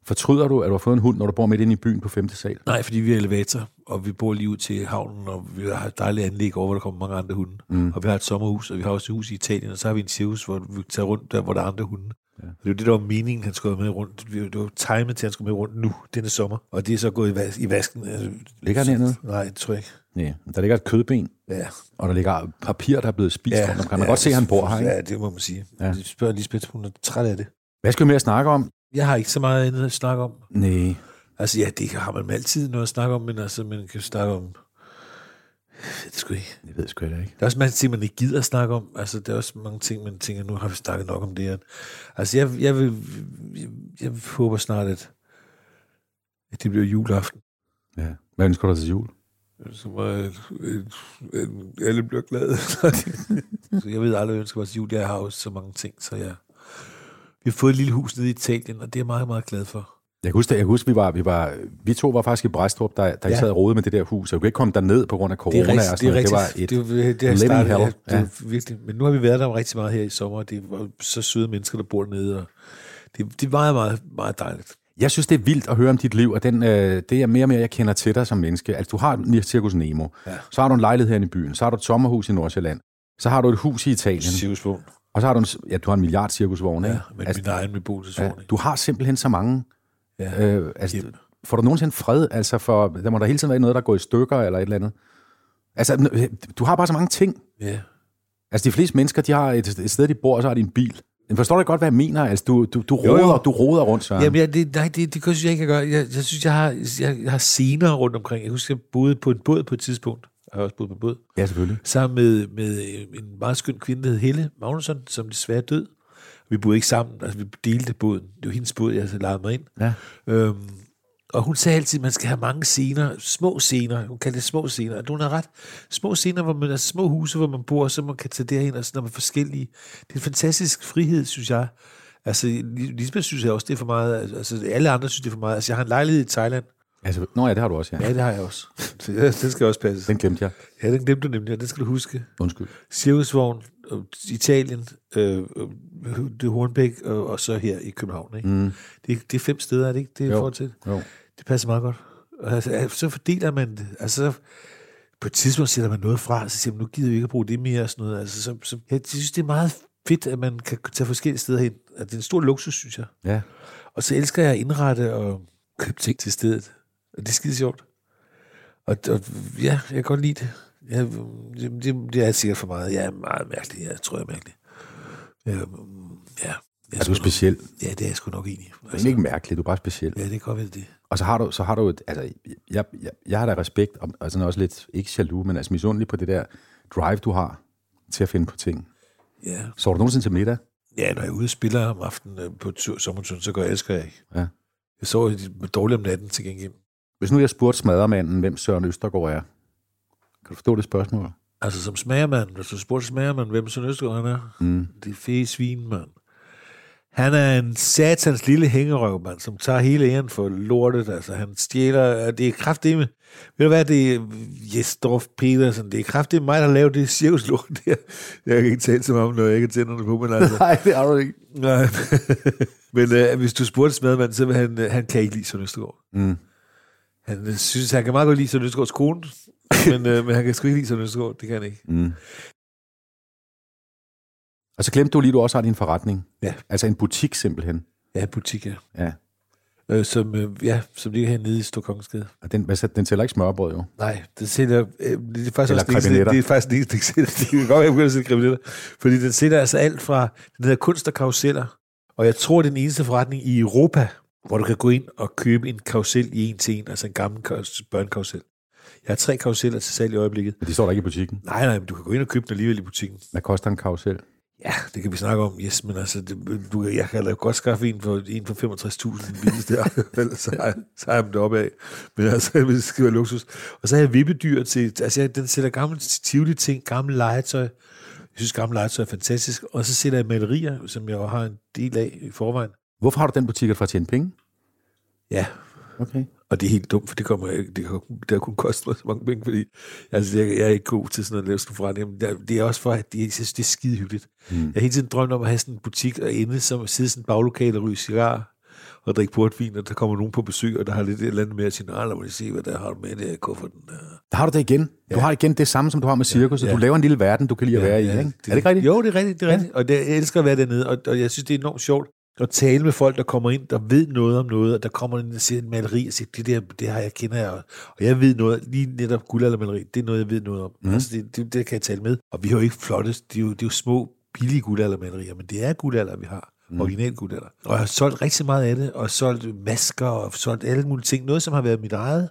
Fortryder du, at du har fået en hund, når du bor midt inde i byen på 5. sal? Nej, fordi vi er elevator, og vi bor lige ud til havnen, og vi har et dejligt anlæg over, hvor der kommer mange andre hunde. Mm. Og vi har et sommerhus, og vi har også et hus i Italien, og så har vi en cirkus, hvor vi tager rundt der, hvor der er andre hunde. Ja. Og det var det, der var meningen, han skulle med rundt. Det var timet til, at han skulle med rundt nu, denne sommer. Og det er så gået i, vas- i vasken. Altså, Ligger han hernede? Nej, det tror jeg ikke. Nej, der ligger et kødben, Ja. og der ligger papir, der er blevet spist ja, rundt omkring. Man kan godt se, at han bor her, ikke? Ja, det må man sige. Ja. Ja. Jeg spørger Lisbeth, hun er træt af det. Hvad skal vi mere snakke om? Jeg har ikke så meget andet at snakke om. Nej. Altså ja, det har man altid noget at snakke om, men altså, man kan snakke om... Jeg ved det sgu ikke. Det ved jeg sgu heller ikke. Der er også mange ting, man ikke gider at snakke om. Altså, der er også mange ting, man tænker, nu har vi snakket nok om det her. Altså, jeg, jeg, vil, jeg, jeg håber snart, at, at det bliver juleaften. Ja. Hvad ønsker du dig til jul? Så må, at, at, alle bliver glade. så jeg ved aldrig, hvad jeg ønsker mig til jul. Jeg har også så mange ting, så jeg... Vi har fået et lille hus nede i Italien, og det er jeg meget, meget glad for. Jeg kan huske, jeg kan huske vi, var, vi, var, vi to var faktisk i Bræstrup, der, der ja. Sad og rode med det der hus. Jeg kunne ikke komme derned på grund af corona. Det er rigtigt. og Det, er rigtigt. det var et, det, var, det, living startet, hell. det Ja. virkelig. Men nu har vi været der rigtig meget her i sommer, og det var så søde mennesker, der bor dernede, og det, det er meget, meget, meget dejligt. Jeg synes, det er vildt at høre om dit liv, og den, øh, det er mere og mere, jeg kender til dig som menneske. Altså, du har Circus Nemo, ja. så har du en lejlighed her i byen, så har du et sommerhus i Nordsjælland, så har du et hus i Italien, Cirkusvogn. Og så har du en, ja, du har en milliard cirkusvogne. Ja, ikke? men altså, min egen beboelsesvogn. ja, Ja, du har simpelthen så mange. ja. Øh, altså, Hjem. får du nogensinde fred? Altså, for, der må der hele tiden være noget, der går i stykker eller et eller andet. Altså, du har bare så mange ting. ja. Altså, de fleste mennesker, de har et, et sted, de bor, og så har de en bil. Men forstår du godt, hvad jeg mener? Altså, du, du, du, Jo, roder, jo. du roder rundt, Søren. Jamen, ja, det, nej, det, det synes jeg ikke, jeg gør. Jeg, jeg synes, jeg har, jeg, jeg har scener rundt omkring. Jeg husker, jeg boede på en båd på et tidspunkt. Jeg har også boet på båd. Ja, selvfølgelig. Sammen med, med en meget skøn kvinde, der hed Helle Magnusson, som desværre er død. Vi boede ikke sammen. Altså, vi delte båden. Det var hendes båd, jeg lejede mig ind. Ja. Øhm, og hun sagde altid, at man skal have mange scener, små scener, hun kaldte det små scener, og hun har ret, små scener, hvor man er små huse, hvor man bor, så man kan tage derhen, og sådan noget forskellige. Det er en fantastisk frihed, synes jeg. Altså, Lisbeth synes jeg også, det er for meget, altså alle andre synes, det er for meget. Altså, jeg har en lejlighed i Thailand, Altså, nå ja, det har du også, ja. ja, det har jeg også. Så ja, den skal også passe. Den glemte jeg. Ja, den glemte du nemlig, og den skal du huske. Undskyld. Cirkusvogn, øh, Italien, øh, øh, det Hornbæk, og, og så her i København. Ikke? Mm. Det, det er fem steder, er det ikke? Det er Jo. forhold til. Jo. Det passer meget godt. Altså, så fordeler man det. Altså, så på et tidspunkt sætter man noget fra, så siger man, nu gider vi ikke at bruge det mere og sådan noget. Altså, så, så, jeg synes, det er meget fedt, at man kan tage forskellige steder hen. At det er en stor luksus, synes jeg. Ja. Og så elsker jeg at indrette og købe ting til stedet. Og det er skide sjovt. Og, og ja, jeg kan godt lide det. Ja, det, det, det er sikkert for meget. Jeg er meget mærkelig. Jeg tror, jeg er mærkelig. Øhm, ja. Jeg Er du speciel? Ja, det er jeg sgu nok enig. i. Det er ikke mærkeligt, du er bare speciel. Ja, det kan godt være det. Og så har du, så har du et, altså, jeg, jeg, jeg har da respekt, og, og sådan også lidt, ikke jaloux, men altså misundelig på det der drive, du har til at finde på ting. Ja. Så du nogensinde til middag? Ja, når jeg er ude og spiller om aftenen øh, på tur- sommerturen, så går jeg elsker jeg ikke. Ja. Jeg sover dårligt om natten til gengæld. Hvis nu jeg spurgte smadermanden, hvem Søren Østergaard er, kan du forstå det spørgsmål? Altså som smagermand, hvis du spurgte smagermand, hvem Søren Østergaard er? Mm. Det er fede svin, mand. Han er en satans lille hængerøv, mand, som tager hele æren for lortet. Altså, han stjæler... Det er kraftedeme... Ved du hvad, det er Jesdorf Petersen. Det er kraftedeme mig, der laver det cirkuslort der. Jeg kan ikke tale så meget om, når jeg ikke har tænderne på, men altså... Nej, det har du ikke. Nej. men øh, hvis du spurgte smadmanden, så vil han, han kan ikke lide Søren Østergaard. Mm. Han synes, han kan meget godt lide Søren Østergaards kone, men, øh, men han kan sgu ikke lide Søren Østergaard. Det kan han ikke. Mm. Og så glemte du lige, at du også har din forretning. Ja. Altså en butik simpelthen. Ja, butik, ja. Ja. Øh, som, øh, ja, som ligger hernede i Storkongensgade. Og den, hvad, den sælger ikke smørbrød, jo. Nej, det sælger... Øh, det er faktisk Eller også den krebinetter. Det er faktisk den eneste, det, det kan godt være, at jeg begynder at sælge krebinetter. Fordi den sælger altså alt fra... Den hedder kunst og karuseller. Og jeg tror, det er den eneste forretning i Europa, hvor du kan gå ind og købe en karusel i en til en, altså en gammel karus- børnekarusel. Jeg har tre karuseller til salg i øjeblikket. Men de står der ikke i butikken. Nej, nej, men du kan gå ind og købe den alligevel i butikken. Hvad koster en karusel? Ja, det kan vi snakke om, yes, men altså, det, du, jeg kan da godt skaffe en for, en for 65.000 billigst der, ellers så har, jeg- så har jeg dem deroppe af. Men altså, det skal være luksus. Og så har jeg vippedyr til, altså jeg, den sætter gamle tivoli ting, gamle legetøj. Jeg synes, gamle legetøj er fantastisk. Og så sætter jeg malerier, som jeg har en del af i forvejen. Hvorfor har du den butik for at tjene penge? Ja, Okay. og det er helt dumt, for det kommer ikke, det, har, det har kun kostet mig så mange penge, fordi altså, jeg, jeg er ikke god til sådan at lave sådan forretning. Det, det er også for, at det, jeg synes, det er skide hyggeligt. Mm. Jeg har hele tiden drømt om at have sådan en butik og ende som sidde i sådan en baglokale og ryge cigar og drikke portvin, og der kommer nogen på besøg, og der har lidt et eller andet med at sige, nej, lad mig se, hvad der har du med der i kufferten. der." Har du det igen. Du har igen det samme, som du har med cirkus, ja, ja. Du laver en lille verden, du kan lide at være i. Ikke? er det ikke rigtigt? Jo, det er rigtigt, det er rigtigt. Og det, jeg elsker at være dernede, og, og jeg synes, det er enormt sjovt. Og tale med folk, der kommer ind, der ved noget om noget, og der kommer ind og ser en maleri og siger, det der, det har jeg kender jeg, og jeg ved noget, lige netop guldaldermaleri, det er noget, jeg ved noget om. Mm. Altså, det, det, det, kan jeg tale med. Og vi har jo ikke flotte, det er jo, det er jo små, billige guldaldermalerier, men det er guldalder, vi har. Mm. Original guldalder. Og jeg har solgt rigtig meget af det, og solgt masker, og solgt alle mulige ting. Noget, som har været mit eget,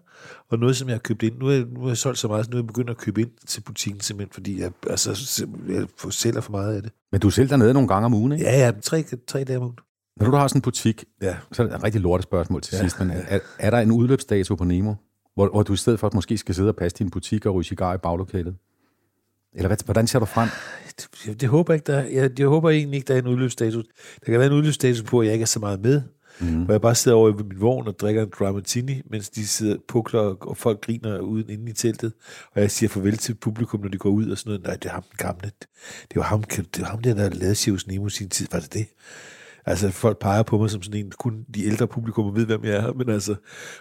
og noget, som jeg har købt ind. Nu har jeg, nu har jeg solgt så meget, så nu er jeg begyndt at købe ind til butikken, simpelthen, fordi jeg, altså, jeg sælger for meget af det. Men du er selv dernede nogle gange om ugen, ikke? Ja, ja, tre, tre dage om ugen. Når du har sådan en butik, Ja. så er det et rigtig lortet spørgsmål til sidst, men er, er der en udløbsdato på Nemo, hvor, hvor du i stedet for at måske skal sidde og passe din butik og ryge cigar i baglokalet? Eller hvad, hvordan ser du frem? Det, det håber ikke, der er. Jeg, jeg håber egentlig ikke, der er en udløbsstatus. Der kan være en udløbsstatus på, at jeg ikke er så meget med. Mm. Hvor jeg bare sidder over i min vogn og drikker en dry martini, mens de sidder pukler, og, folk griner uden inde i teltet. Og jeg siger farvel til publikum, når de går ud og sådan noget. Nej, det er ham den gamle. Det var ham, det var ham der, der lavede Sirius Nemo sin tid. Var det det? Altså, folk peger på mig som sådan en, kun de ældre publikum ved, hvem jeg er. Men altså,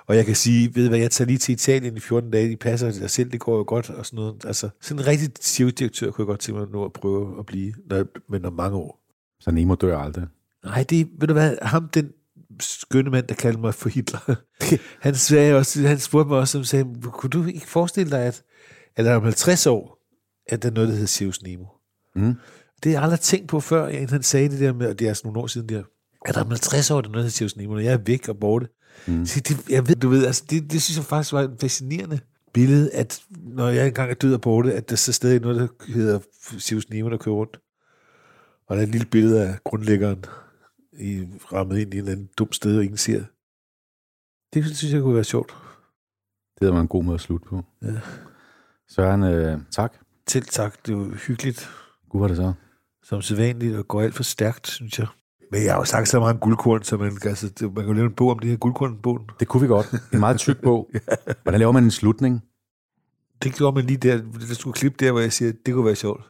og jeg kan sige, ved hvad, jeg tager lige til Italien i 14 dage, de passer sig selv, det går jo godt, og sådan noget. Altså, sådan en rigtig cirkusdirektør kunne jeg godt tænke mig nu at prøve at blive, når, men om mange år. Så Nemo dør aldrig. Nej, det, ved du hvad, ham, den skønne mand, der kaldte mig for Hitler, han, sagde også, han spurgte mig også, som sagde, kunne du ikke forestille dig, at, at der om 50 år, at der er noget, der hedder Sirius Nemo? Mm. Det har jeg aldrig tænkt på før, inden han sagde det der med, og det er altså nogle år siden der, at der om 50 år, der er noget, der Nemo, når jeg er væk og borte. Mm. Så det, jeg ved, du ved, altså, det, det synes jeg faktisk var et fascinerende billede, at når jeg engang er død og borte, at der så stadig er noget, der hedder Sirius Nemo, der kører rundt. Og der er et lille billede af grundlæggeren i, rammet ind i en eller anden dum sted, og ingen ser. Det synes jeg kunne være sjovt. Det var en god måde at slutte på. Ja. Søren, øh, tak. Til tak, det var hyggeligt, Gud var det så. Som sædvanligt, og går alt for stærkt, synes jeg. Men jeg har jo sagt så meget om guldkorn, så man, altså, det, man kan jo lave en bog om det her guldkornbogen. Det kunne vi godt. En meget tyk bog. Hvordan laver man en slutning? Det gjorde man lige der, der skulle klippe der, hvor jeg siger, det kunne være sjovt.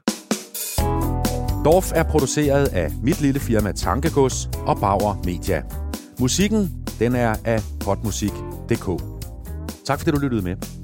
Dorf er produceret af mit lille firma Tankegods og Bauer Media. Musikken, den er af hotmusik.dk. Tak fordi du lyttede med.